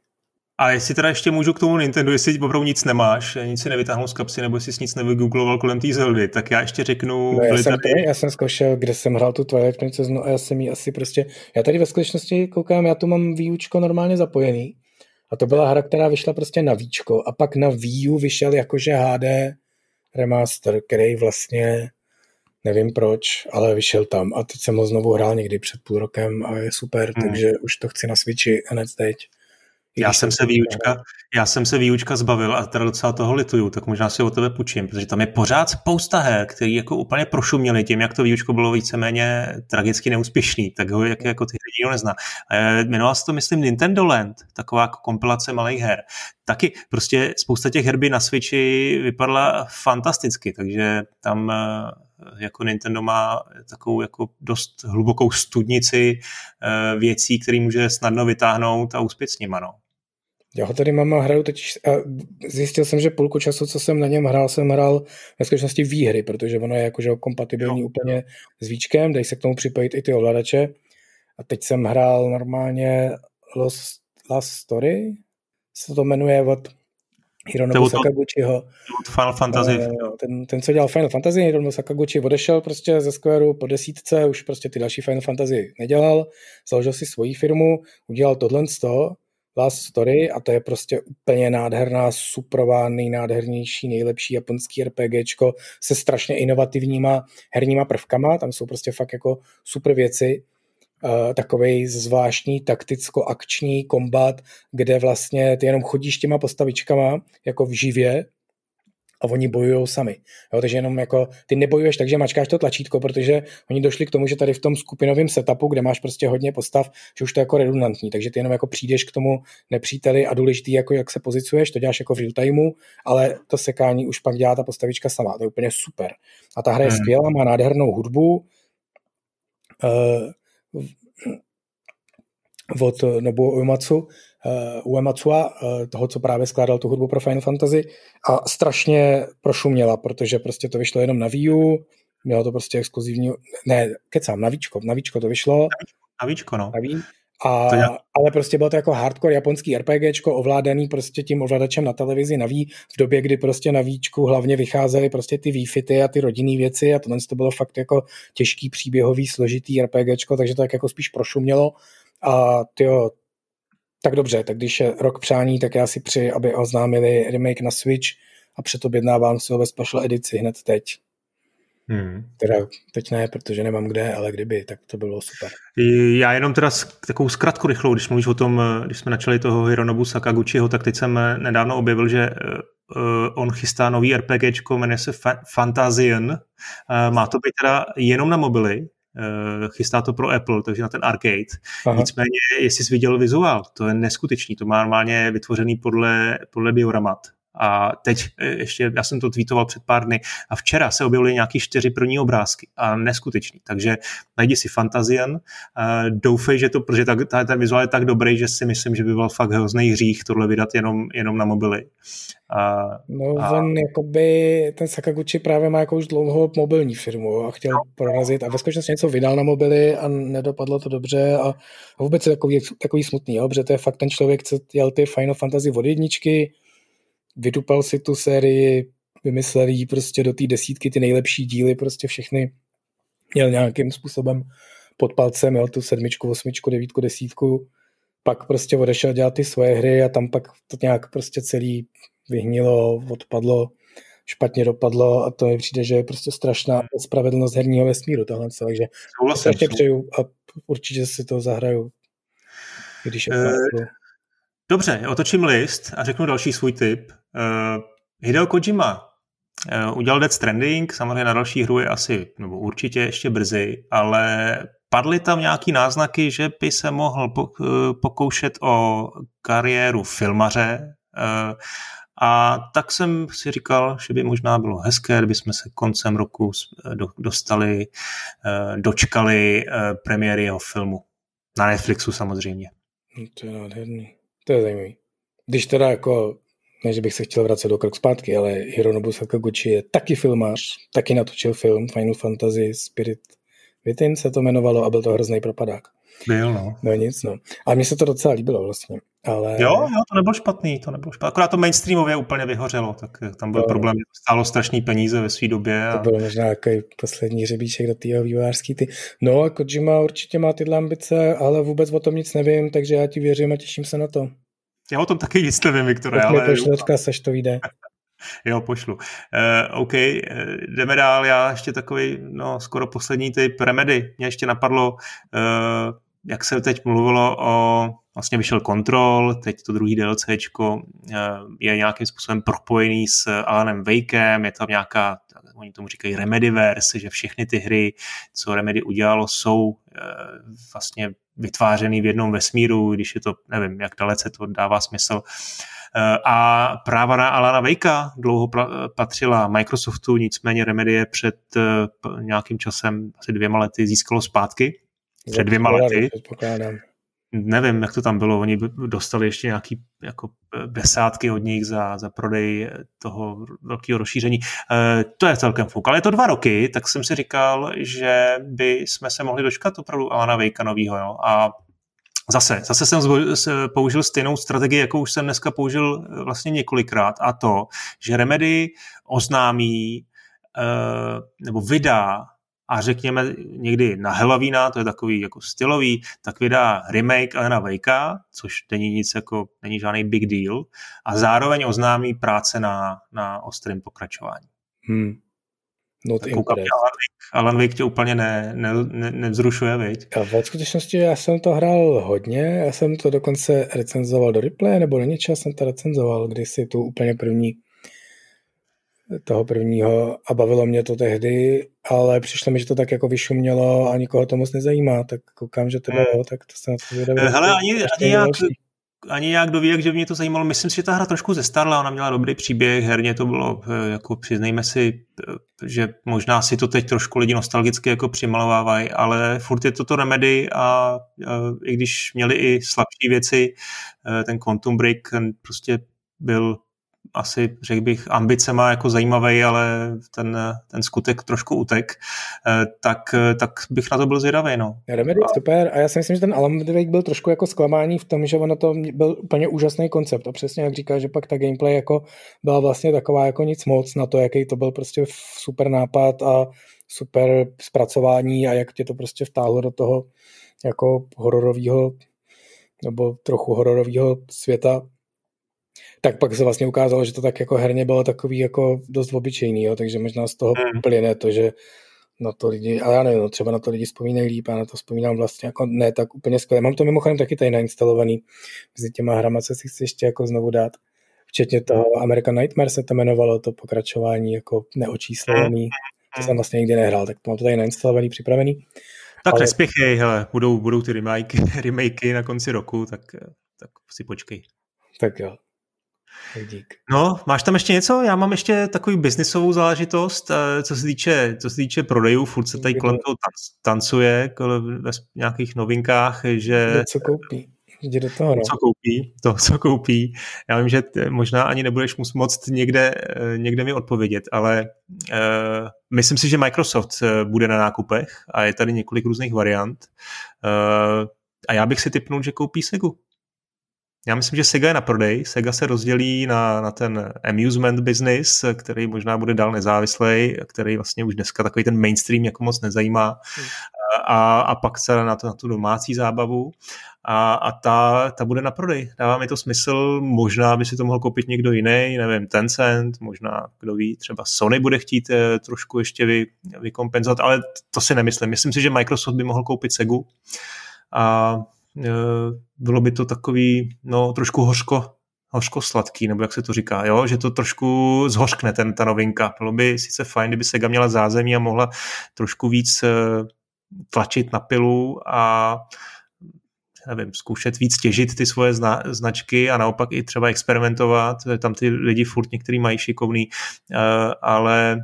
A jestli teda ještě můžu k tomu Nintendo, jestli opravdu nic nemáš, nic si nevytáhnul z kapsy, nebo jestli jsi nic nevygoogloval kolem té Zeldy, tak já ještě řeknu... No, já, jsem, tady... já jsem zkoušel, kde jsem hrál tu Twilight Princess, no a já jsem jí asi prostě... Já tady ve skutečnosti koukám, já tu mám výučko normálně zapojený. A to byla hra, která vyšla prostě na výčko. A pak na Wii U vyšel jakože HD remaster, který vlastně nevím proč, ale vyšel tam. A teď jsem ho znovu hrál někdy před půl rokem a je super, hmm. takže už to chci na Switchi hned teď. Já jsem, se výučka, já jsem se výučka zbavil a teda docela toho lituju, tak možná si o tebe půjčím, protože tam je pořád spousta her, který jako úplně prošuměli tím, jak to výučko bylo víceméně tragicky neúspěšný, tak ho jak, jako ty nikdo nezná. Jmenoval se to, myslím, Nintendo Land, taková jako kompilace malých her. Taky prostě spousta těch her by na Switchi vypadala fantasticky, takže tam eh, jako Nintendo má takovou jako dost hlubokou studnici eh, věcí, které může snadno vytáhnout a uspět s nima, no. Já ho tady mám a hraju teď a zjistil jsem, že půlku času, co jsem na něm hrál, jsem hrál ve skutečnosti výhry, protože ono je jakože kompatibilní jo. úplně s víčkem, dají se k tomu připojit i ty ovladače. A teď jsem hrál normálně Lost, Last Story, se to jmenuje od Hironobu Sakaguchiho. Final Fantasy. Eh, ten, ten, co dělal Final Fantasy, Hironobu Sakaguchi odešel prostě ze Squareu po desítce, už prostě ty další Final Fantasy nedělal, založil si svoji firmu, udělal tohle z toho, Last Story a to je prostě úplně nádherná, suprová, nejnádhernější, nejlepší japonský RPGčko se strašně inovativníma herníma prvkama, tam jsou prostě fakt jako super věci. Uh, takový zvláštní takticko-akční kombat, kde vlastně ty jenom chodíš těma postavičkama jako v živě a oni bojují sami. Jo, takže jenom jako ty nebojuješ tak, že mačkáš to tlačítko, protože oni došli k tomu, že tady v tom skupinovém setupu, kde máš prostě hodně postav, že už to je jako redundantní, takže ty jenom jako přijdeš k tomu nepříteli a důležitý, jako jak se pozicuješ, to děláš jako v real timeu, ale to sekání už pak dělá ta postavička sama, to je úplně super. A ta hra je hmm. skvělá, má nádhernou hudbu, uh, od nebo Uematsu, uh, Uematsua, uh, toho, co právě skládal tu hudbu pro Final Fantasy a strašně prošuměla, protože prostě to vyšlo jenom na Wii U, mělo to prostě exkluzivní, ne, kecám, na Víčko, na Víčko to vyšlo. Na Víčko, no. Na Wii. A, ale prostě bylo to jako hardcore japonský RPGčko ovládaný prostě tím ovladačem na televizi na Wii, v době, kdy prostě na Víčku hlavně vycházely prostě ty Wi-Fi a ty rodinné věci a tohle to bylo fakt jako těžký příběhový, složitý RPGčko, takže to tak jako spíš prošumělo a tyjo, tak dobře, tak když je rok přání, tak já si přeji, aby oznámili remake na Switch a předobjednávám si ho ve special edici hned teď. Hmm. Teda teď ne, protože nemám kde, ale kdyby, tak to bylo super. Já jenom teda takovou zkratku rychlou, když mluvíš o tom, když jsme načali toho Hironobu Sakaguchiho, tak teď jsem nedávno objevil, že uh, on chystá nový RPGčko, jmenuje se Fantasian. Má to být teda jenom na mobily, chystá to pro Apple, takže na ten arcade. Aha. Nicméně, jestli jsi viděl vizuál, to je neskutečný, to má normálně vytvořený podle, podle dioramat. A teď e, ještě, já jsem to tweetoval před pár dny a včera se objevily nějaký čtyři první obrázky a neskutečný. Takže najdi si Fantazian, doufej, že to, protože ta, ta, ten vizuál je tak dobrý, že si myslím, že by byl fakt hrozný hřích tohle vydat jenom, jenom na mobily. A, no a... on jakoby, ten Sakaguchi právě má jako už dlouho mobilní firmu a chtěl no. prorazit a ve skutečnosti něco vydal na mobily a nedopadlo to dobře a, a vůbec je takový, takový smutný, jo, protože to je fakt ten člověk, co dělal ty Final Fantasy od jedničky, vydupal si tu sérii, vymyslel jí prostě do té desítky ty nejlepší díly, prostě všechny měl nějakým způsobem pod palcem, jo, tu sedmičku, osmičku, devítku, desítku, pak prostě odešel dělat ty svoje hry a tam pak to nějak prostě celý vyhnilo, odpadlo, špatně dopadlo a to mi přijde, že je prostě strašná spravedlnost herního vesmíru tohle, takže strašně přeju a určitě si to zahraju, když je uh, Dobře, otočím list a řeknu další svůj tip. Uh, Hideo Kojima uh, udělal Death Stranding, samozřejmě na další hru je asi, nebo určitě ještě brzy, ale padly tam nějaký náznaky, že by se mohl eh, pokoušet o kariéru filmaře a tak jsem si říkal, že by možná bylo hezké, kdyby jsme se koncem roku dostali, dočkali premiéry jeho filmu. Na Netflixu samozřejmě. No, to je nádherný. To je zajímavý. Když teda jako ne, že bych se chtěl vracet do krok zpátky, ale Hironobu Sakaguchi je taky filmář, taky natočil film Final Fantasy Spirit Within se to jmenovalo a byl to hrozný propadák. Byl, no. No nic, no. A mně se to docela líbilo vlastně. Ale... Jo, jo, to nebylo špatný, to nebylo špatný. Akorát to mainstreamově úplně vyhořelo, tak tam byl to, problém, to stálo strašný peníze ve své době. A... To bylo možná jako poslední řebíček do tého vývojářský ty. No a Kojima určitě má tyhle ambice, ale vůbec o tom nic nevím, takže já ti věřím a těším se na to. Já o tom taky nic nevím, Viktore, tak ale... Pošli odkaz, až to vyjde. jo, pošlu. Uh, OK, uh, jdeme dál. Já ještě takový, no, skoro poslední typ Remedy. Mě ještě napadlo, uh, jak se teď mluvilo o, vlastně vyšel Control, teď to druhý DLCčko je nějakým způsobem propojený s Alanem Wakem, je tam nějaká, oni tomu říkají Remedyverse, že všechny ty hry, co Remedy udělalo, jsou vlastně vytvářený v jednom vesmíru, když je to, nevím, jak dalece to dává smysl. Eh, a práva na Alana Vejka dlouho patřila Microsoftu, nicméně Remedy před eh, nějakým časem, asi dvěma lety, získalo zpátky. Před dvěma lety nevím, jak to tam bylo, oni dostali ještě nějaký jako desátky od nich za, za prodej toho velkého rozšíření. E, to je celkem fuk, ale je to dva roky, tak jsem si říkal, že by jsme se mohli dočkat opravdu Alana Vejka novýho, jo? a Zase, zase jsem použil stejnou strategii, jakou už jsem dneska použil vlastně několikrát, a to, že Remedy oznámí e, nebo vydá a řekněme někdy na Halloweena, to je takový jako stylový, tak vydá remake Alena Wakea, což není nic jako, není žádný big deal a zároveň oznámí práce na, na ostrém pokračování. Hmm. Not impressed. Alan Wake, Alan Wake tě úplně ne, ne, ne, nevzrušuje, viď? A v skutečnosti já jsem to hrál hodně, já jsem to dokonce recenzoval do replay, nebo do něčeho jsem to recenzoval, když si tu úplně první toho prvního a bavilo mě to tehdy, ale přišlo mi, že to tak jako vyšumělo a nikoho to moc nezajímá, tak koukám, že to bylo, hmm. tak to se na to zvědavě. Hele, ani, ani jak, ani jak doví, jak, že mě to zajímalo. Myslím si, že ta hra trošku zestarla, ona měla dobrý příběh, herně to bylo, eh, jako přiznejme si, eh, že možná si to teď trošku lidi nostalgicky jako přimalovávají, ale furt je to to Remedy a, a eh, i když měli i slabší věci, ten Quantum Break prostě byl asi, řekl bych, ambice má jako zajímavý, ale ten, ten skutek trošku utek, eh, tak, tak bych na to byl zvědavý. No. Remedy a... super a já si myslím, že ten Alan Wake byl trošku jako zklamání v tom, že ono to byl úplně úžasný koncept a přesně jak říká, že pak ta gameplay jako byla vlastně taková jako nic moc na to, jaký to byl prostě super nápad a super zpracování a jak tě to prostě vtáhlo do toho jako hororového nebo trochu hororového světa tak pak se vlastně ukázalo, že to tak jako herně bylo takový jako dost obyčejný, jo, takže možná z toho hmm. plyne to, že na to lidi, ale já nevím, no, třeba na to lidi vzpomínají líp, a na to vzpomínám vlastně jako ne tak úplně skvěle. Mám to mimochodem taky tady nainstalovaný, mezi těma hrama, co si chci ještě jako znovu dát. Včetně toho American Nightmare se to jmenovalo, to pokračování jako neočíslený, to jsem vlastně nikdy nehrál, tak to mám to tady nainstalovaný, připravený. Tak ale... nespěchej, hele, budou, budou ty remakey, remakey na konci roku, tak, tak si počkej. Tak jo. Dík. No, máš tam ještě něco? Já mám ještě takový biznisovou záležitost, eh, co se týče, co se týče prodejů, furt se tady kolem toho tancuje ve nějakých novinkách, že... Co koupí? Jde do toho, no. Co koupí, to, co koupí. Já vím, že možná ani nebudeš moct někde, eh, někde mi odpovědět, ale uh, myslím si, že Microsoft bude na nákupech a je tady několik různých variant. Uh, a já bych si typnul, že koupí Segu. Já myslím, že Sega je na prodej. Sega se rozdělí na, na ten amusement business, který možná bude dál nezávislý, který vlastně už dneska takový ten mainstream jako moc nezajímá. Hmm. A, a pak se na, to, na tu domácí zábavu. A, a ta, ta bude na prodej. Dává mi to smysl, možná by si to mohl koupit někdo jiný, nevím, Tencent, možná, kdo ví, třeba Sony bude chtít eh, trošku ještě vy, vykompenzovat, ale to si nemyslím. Myslím si, že Microsoft by mohl koupit Segu. A bylo by to takový, no, trošku hořko, hořko sladký, nebo jak se to říká, jo? že to trošku zhořkne ten, ta novinka. Bylo by sice fajn, kdyby Sega měla zázemí a mohla trošku víc eh, tlačit na pilu a nevím, zkoušet víc těžit ty svoje zna, značky a naopak i třeba experimentovat. Tam ty lidi furt některý mají šikovný, eh, ale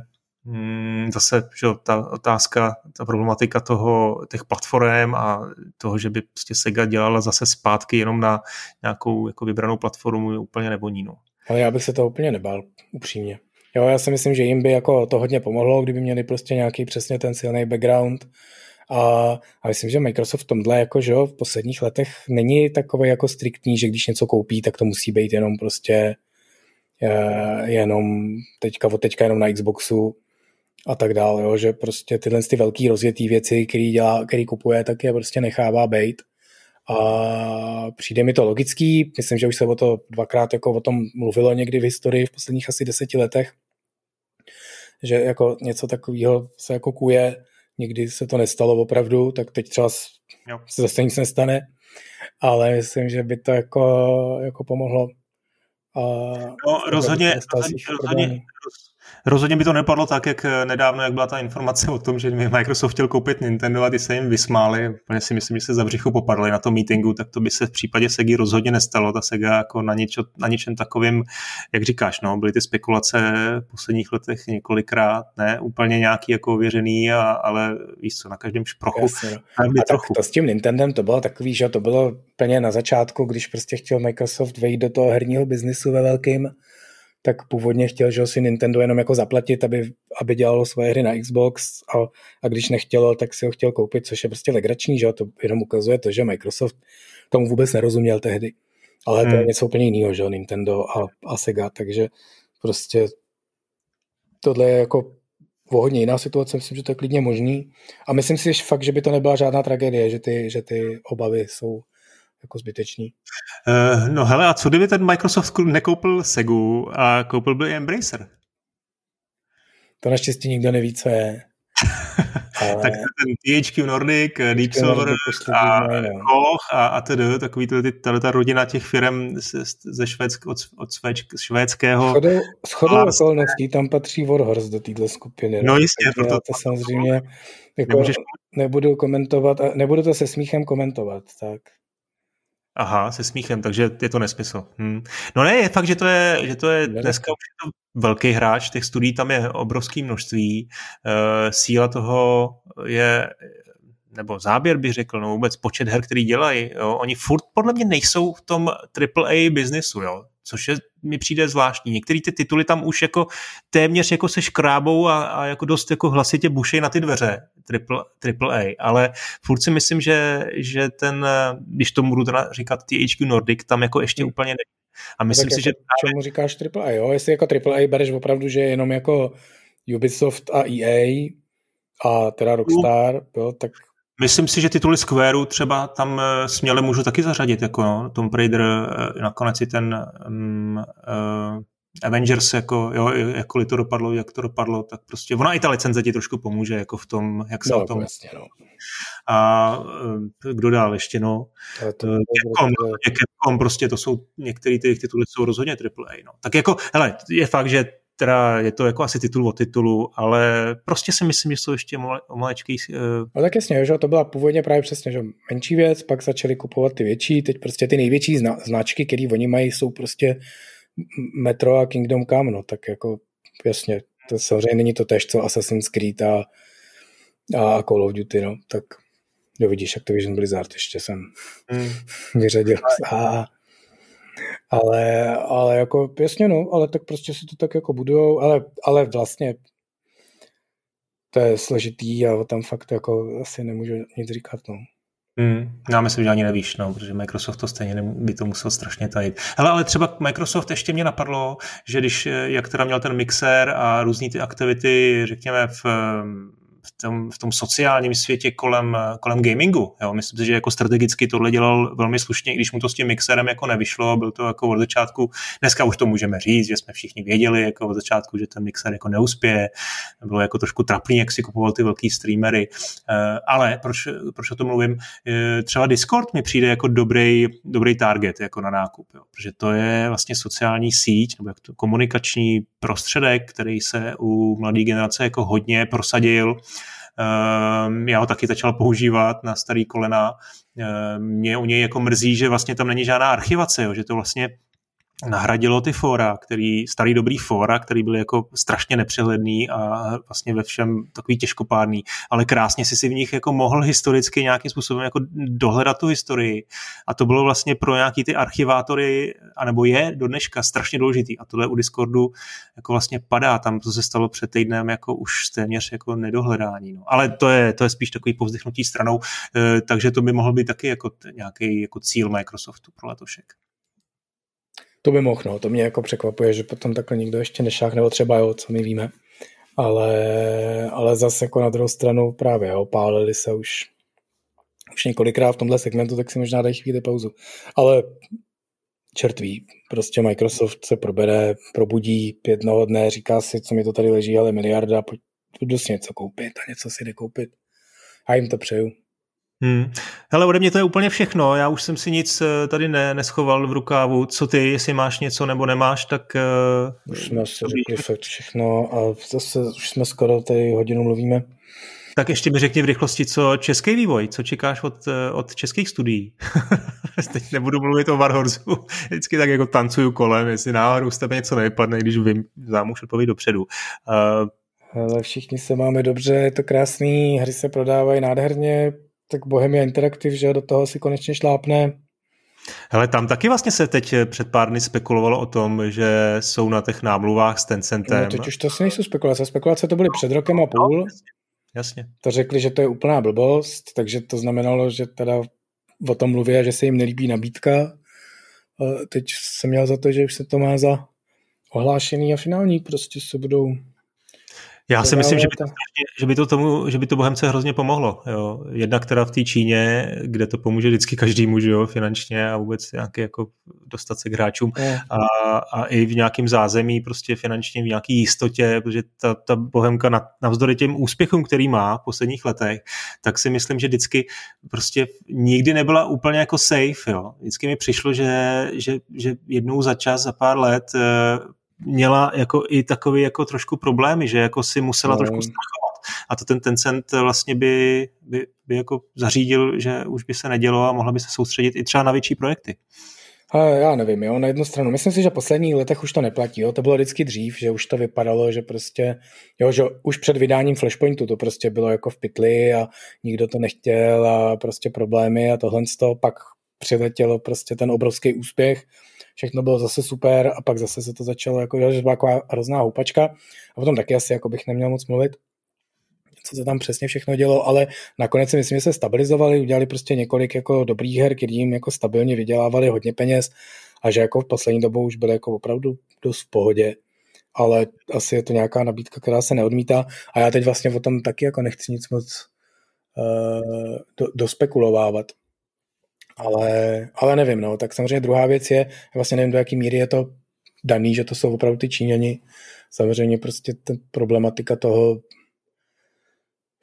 zase že ta otázka, ta problematika toho, těch platform a toho, že by prostě Sega dělala zase zpátky jenom na nějakou jako vybranou platformu je úplně nevoní. No. Ale já bych se to úplně nebál, upřímně. Jo, já si myslím, že jim by jako to hodně pomohlo, kdyby měli prostě nějaký přesně ten silný background a, a myslím, že Microsoft v tomhle jako, že jo, v posledních letech není takový jako striktní, že když něco koupí, tak to musí být jenom prostě je, jenom teďka od teďka jenom na Xboxu a tak dále, jo, že prostě tyhle ty velký rozjetý věci, který, dělá, který kupuje, tak je prostě nechává být. A přijde mi to logický, myslím, že už se o to dvakrát jako o tom mluvilo někdy v historii v posledních asi deseti letech, že jako něco takového se jako kuje, nikdy se to nestalo opravdu, tak teď třeba jo. se zase nic nestane, ale myslím, že by to jako, jako pomohlo. A no, rozhodně, rozhodně, rozhodně, Rozhodně by to nepadlo tak, jak eh, nedávno, jak byla ta informace o tom, že Microsoft chtěl koupit Nintendo a ty se jim vysmáli. Úplně si myslím, že se za břicho popadli na tom meetingu, tak to by se v případě Sega rozhodně nestalo. Ta Sega jako na, něčo, na něčem takovým, jak říkáš, no, byly ty spekulace v posledních letech několikrát, ne úplně nějaký jako ověřený, a, ale víš co, na každém šprochu. Jasně, no. a trochu. to s tím Nintendem to bylo takový, že to bylo plně na začátku, když prostě chtěl Microsoft vejít do toho herního biznisu ve velkým, tak původně chtěl, že si Nintendo jenom jako zaplatit, aby, aby dělalo svoje hry na Xbox a, a když nechtělo, tak si ho chtěl koupit, což je prostě legrační, že to jenom ukazuje to, že Microsoft tomu vůbec nerozuměl tehdy. Ale hmm. to je hmm. něco úplně jiného, že Nintendo a, a Sega, takže prostě tohle je jako o hodně jiná situace, myslím, že to je klidně možný. A myslím si že fakt, že by to nebyla žádná tragédie, že ty, že ty obavy jsou jako zbytečný. Uh, no hele, a co kdyby ten Microsoft nekoupil Segu a koupil by Embracer? To naštěstí nikdo neví, co je. Ale... tak ten THQ Nordic, Deep Silver a Koch a, a tedy, takový to, ty, ta rodina těch firm ze Švédsk, od, od švédsk, švédského. Schodou, schodou a... okolností tam patří Warhorse do téhle skupiny. No jistě. Proto to samozřejmě jako nemůžeš... nebudu komentovat, a nebudu to se smíchem komentovat, tak. Aha, se smíchem, takže je to nesmysl. Hm. No ne, je fakt, že to je, že to je dneska už je to velký hráč, těch studií tam je obrovské množství, uh, síla toho je, nebo záběr bych řekl, no vůbec počet her, který dělají, jo, oni furt podle mě nejsou v tom AAA biznisu, jo, což je, mi přijde zvláštní. Některé ty tituly tam už jako téměř jako se škrábou a, a jako dost jako hlasitě bušej na ty dveře triple, triple A, ale furt si myslím, že, že ten, když tomu budu teda říkat THQ Nordic, tam jako ještě hmm. úplně ne. A myslím tak si, jako, že... Čemu říkáš triple A, jo? Jestli jako triple A bereš opravdu, že jenom jako Ubisoft a EA a teda Rockstar, jo, tak Myslím si, že tituly Squareu třeba tam eh, směle můžu taky zařadit, jako no, Tomb Raider, eh, nakonec i ten um, uh, Avengers, jako, jo, jakkoliv to dopadlo, jak to dopadlo, tak prostě ona i ta licence ti trošku pomůže, jako v tom, jak se no, o tom... Jasně, no. A kdo dál ještě, no? Capcom. Capcom, prostě to jsou, některé ty tituly jsou rozhodně AAA, no. Tak jako, hele, je fakt, že teda je to jako asi titul o titulu, ale prostě si myslím, že jsou ještě maličký... Uh... No tak jasně, že to byla původně právě přesně, že menší věc, pak začali kupovat ty větší, teď prostě ty největší zna- značky, které oni mají, jsou prostě Metro a Kingdom Come, no tak jako jasně, to samozřejmě není to tež, co Assassin's Creed a, a Call of Duty, no, tak jo vidíš, Activision Blizzard ještě jsem hmm. vyřadil. A, ale, ale jako jasně no, ale tak prostě si to tak jako budujou, ale, ale vlastně to je složitý a tam fakt jako asi nemůžu nic říkat, no. Hmm, já myslím, že ani nevíš, no, protože Microsoft to stejně by to musel strašně tajit. Hele, ale třeba Microsoft ještě mě napadlo, že když, jak teda měl ten mixer a různý ty aktivity, řekněme, v v tom, v tom sociálním světě kolem, kolem gamingu. Jo. Myslím si, že jako strategicky tohle dělal velmi slušně, i když mu to s tím mixerem jako nevyšlo, byl to jako od začátku, dneska už to můžeme říct, že jsme všichni věděli jako od začátku, že ten mixer jako neuspěje, bylo jako trošku trapný, jak si kupoval ty velký streamery, eh, ale proč, proč o tom mluvím, eh, třeba Discord mi přijde jako dobrý, dobrý target jako na nákup, jo. protože to je vlastně sociální síť nebo komunikační prostředek, který se u mladé generace jako hodně prosadil já ho taky začal používat na starý kolena. Ehm, mě u něj jako mrzí, že vlastně tam není žádná archivace, jo, že to vlastně nahradilo ty fora, který, starý dobrý fora, který byl jako strašně nepřehledný a vlastně ve všem takový těžkopádný, ale krásně si si v nich jako mohl historicky nějakým způsobem jako dohledat tu historii a to bylo vlastně pro nějaký ty archivátory, anebo je do dneška strašně důležitý a tohle u Discordu jako vlastně padá, tam to se stalo před týdnem jako už téměř jako nedohledání, no. ale to je, to je spíš takový povzdechnutí stranou, e, takže to by mohl být taky jako nějaký jako cíl Microsoftu pro letošek. To by mohl, no. To mě jako překvapuje, že potom takhle nikdo ještě nešáhne, nebo třeba jo, co my víme. Ale, ale zase jako na druhou stranu právě, jo, pálili se už, už několikrát v tomhle segmentu, tak si možná dají chvíli pauzu. Ale čert ví, prostě Microsoft se probere, probudí jednoho dne, říká si, co mi to tady leží, ale miliarda, pojď dost něco koupit a něco si jde koupit. A jim to přeju. Hmm. Hele, ode mě to je úplně všechno. Já už jsem si nic eh, tady ne, neschoval v rukávu. Co ty, jestli máš něco nebo nemáš, tak... Uh, už jsme si řekli fakt všechno a zase už jsme skoro tady hodinu mluvíme. Tak ještě mi řekni v rychlosti, co český vývoj, co čekáš od, eh, od českých studií. Teď nebudu mluvit o Warhorsu, vždycky tak jako tancuju kolem, jestli náhodou z tebe něco nevypadne, když vím, znám už odpověď dopředu. Uh, ale všichni se máme dobře, je to krásný, hry se prodávají nádherně, tak Bohemia Interactive, že do toho si konečně šlápne. Hele, tam taky vlastně se teď před pár dny spekulovalo o tom, že jsou na těch námluvách s Tencentem. No, teď už to si nejsou spekulace. Spekulace to byly před rokem a půl. No, jasně. To řekli, že to je úplná blbost, takže to znamenalo, že teda o tom mluví a že se jim nelíbí nabídka. Teď jsem měl za to, že už se to má za ohlášený a finální, prostě se budou Já si myslím, že by, to, že by to tomu, že by to Bohemce hrozně pomohlo. Jo. Jednak teda v té Číně, kde to pomůže vždycky každému, že jo, finančně a vůbec nějaký jako dostat se k hráčům a, a i v nějakém zázemí prostě finančně v nějaký jistotě, protože ta, ta Bohemka navzdory těm úspěchům, který má v posledních letech, tak si myslím, že vždycky prostě nikdy nebyla úplně jako safe. Jo. Vždycky mi přišlo, že, že, že jednou za čas, za pár let eh, měla jako i takový jako trošku problémy, že jako si musela no. trošku strachovat. A to ten Tencent vlastně by, by, by jako zařídil, že už by se nedělo a mohla by se soustředit i třeba na větší projekty. Ale já nevím, jo, na jednu stranu. Myslím si, že v posledních letech už to neplatí, jo. To bylo vždycky dřív, že už to vypadalo, že prostě, jo, že už před vydáním Flashpointu to prostě bylo jako v pytli a nikdo to nechtěl a prostě problémy a tohle z toho pak přiletělo prostě ten obrovský úspěch. Všechno bylo zase super a pak zase se to začalo, jako, že byla taková hrozná houpačka. A potom taky asi jako bych neměl moc mluvit, co se tam přesně všechno dělo, ale nakonec si myslím, že se stabilizovali, udělali prostě několik jako dobrých her, který jim jako stabilně vydělávali hodně peněz a že jako v poslední dobou už byly jako opravdu dost v pohodě. Ale asi je to nějaká nabídka, která se neodmítá. A já teď vlastně o tom taky jako nechci nic moc uh, do, dospekulovávat ale, ale nevím, no, tak samozřejmě druhá věc je, vlastně nevím, do jaký míry je to daný, že to jsou opravdu ty Číňani. Samozřejmě prostě ta problematika toho,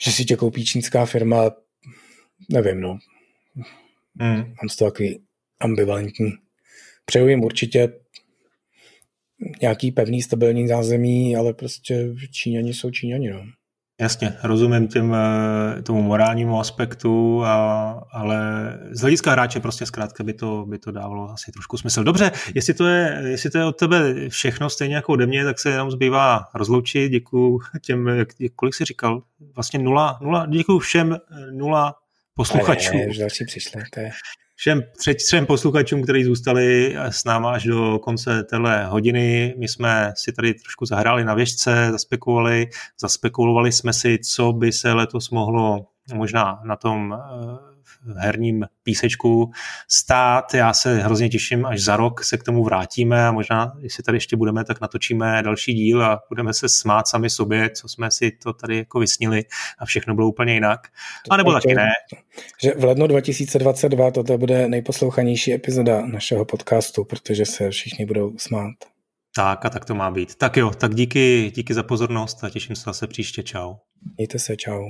že si tě koupí čínská firma, nevím, no. Hmm. Mám to takový ambivalentní. Přeju jim určitě nějaký pevný, stabilní zázemí, ale prostě Číňani jsou Číňani, no. Jasně, rozumím těm, eh, tomu morálnímu aspektu, a, ale z hlediska hráče prostě zkrátka by to, by to dávalo asi trošku smysl. Dobře, jestli to, je, jestli to je od tebe všechno stejně jako ode mě, tak se jenom zbývá rozloučit. Děkuji těm, jak, kolik jsi říkal? Vlastně nula, nula děkuji všem eh, nula posluchačů. Ne, ne, už další přišli, to je všem třem posluchačům, kteří zůstali s náma až do konce téhle hodiny. My jsme si tady trošku zahráli na věžce, zaspekulovali, zaspekulovali jsme si, co by se letos mohlo možná na tom eh, herním písečku stát. Já se hrozně těším, až za rok se k tomu vrátíme a možná, jestli tady ještě budeme, tak natočíme další díl a budeme se smát sami sobě, co jsme si to tady jako vysnili a všechno bylo úplně jinak. A nebo taky ne. Že v lednu 2022 toto bude nejposlouchanější epizoda našeho podcastu, protože se všichni budou smát. Tak a tak to má být. Tak jo, tak díky, díky za pozornost a těším se zase příště. Čau. Mějte se, čau.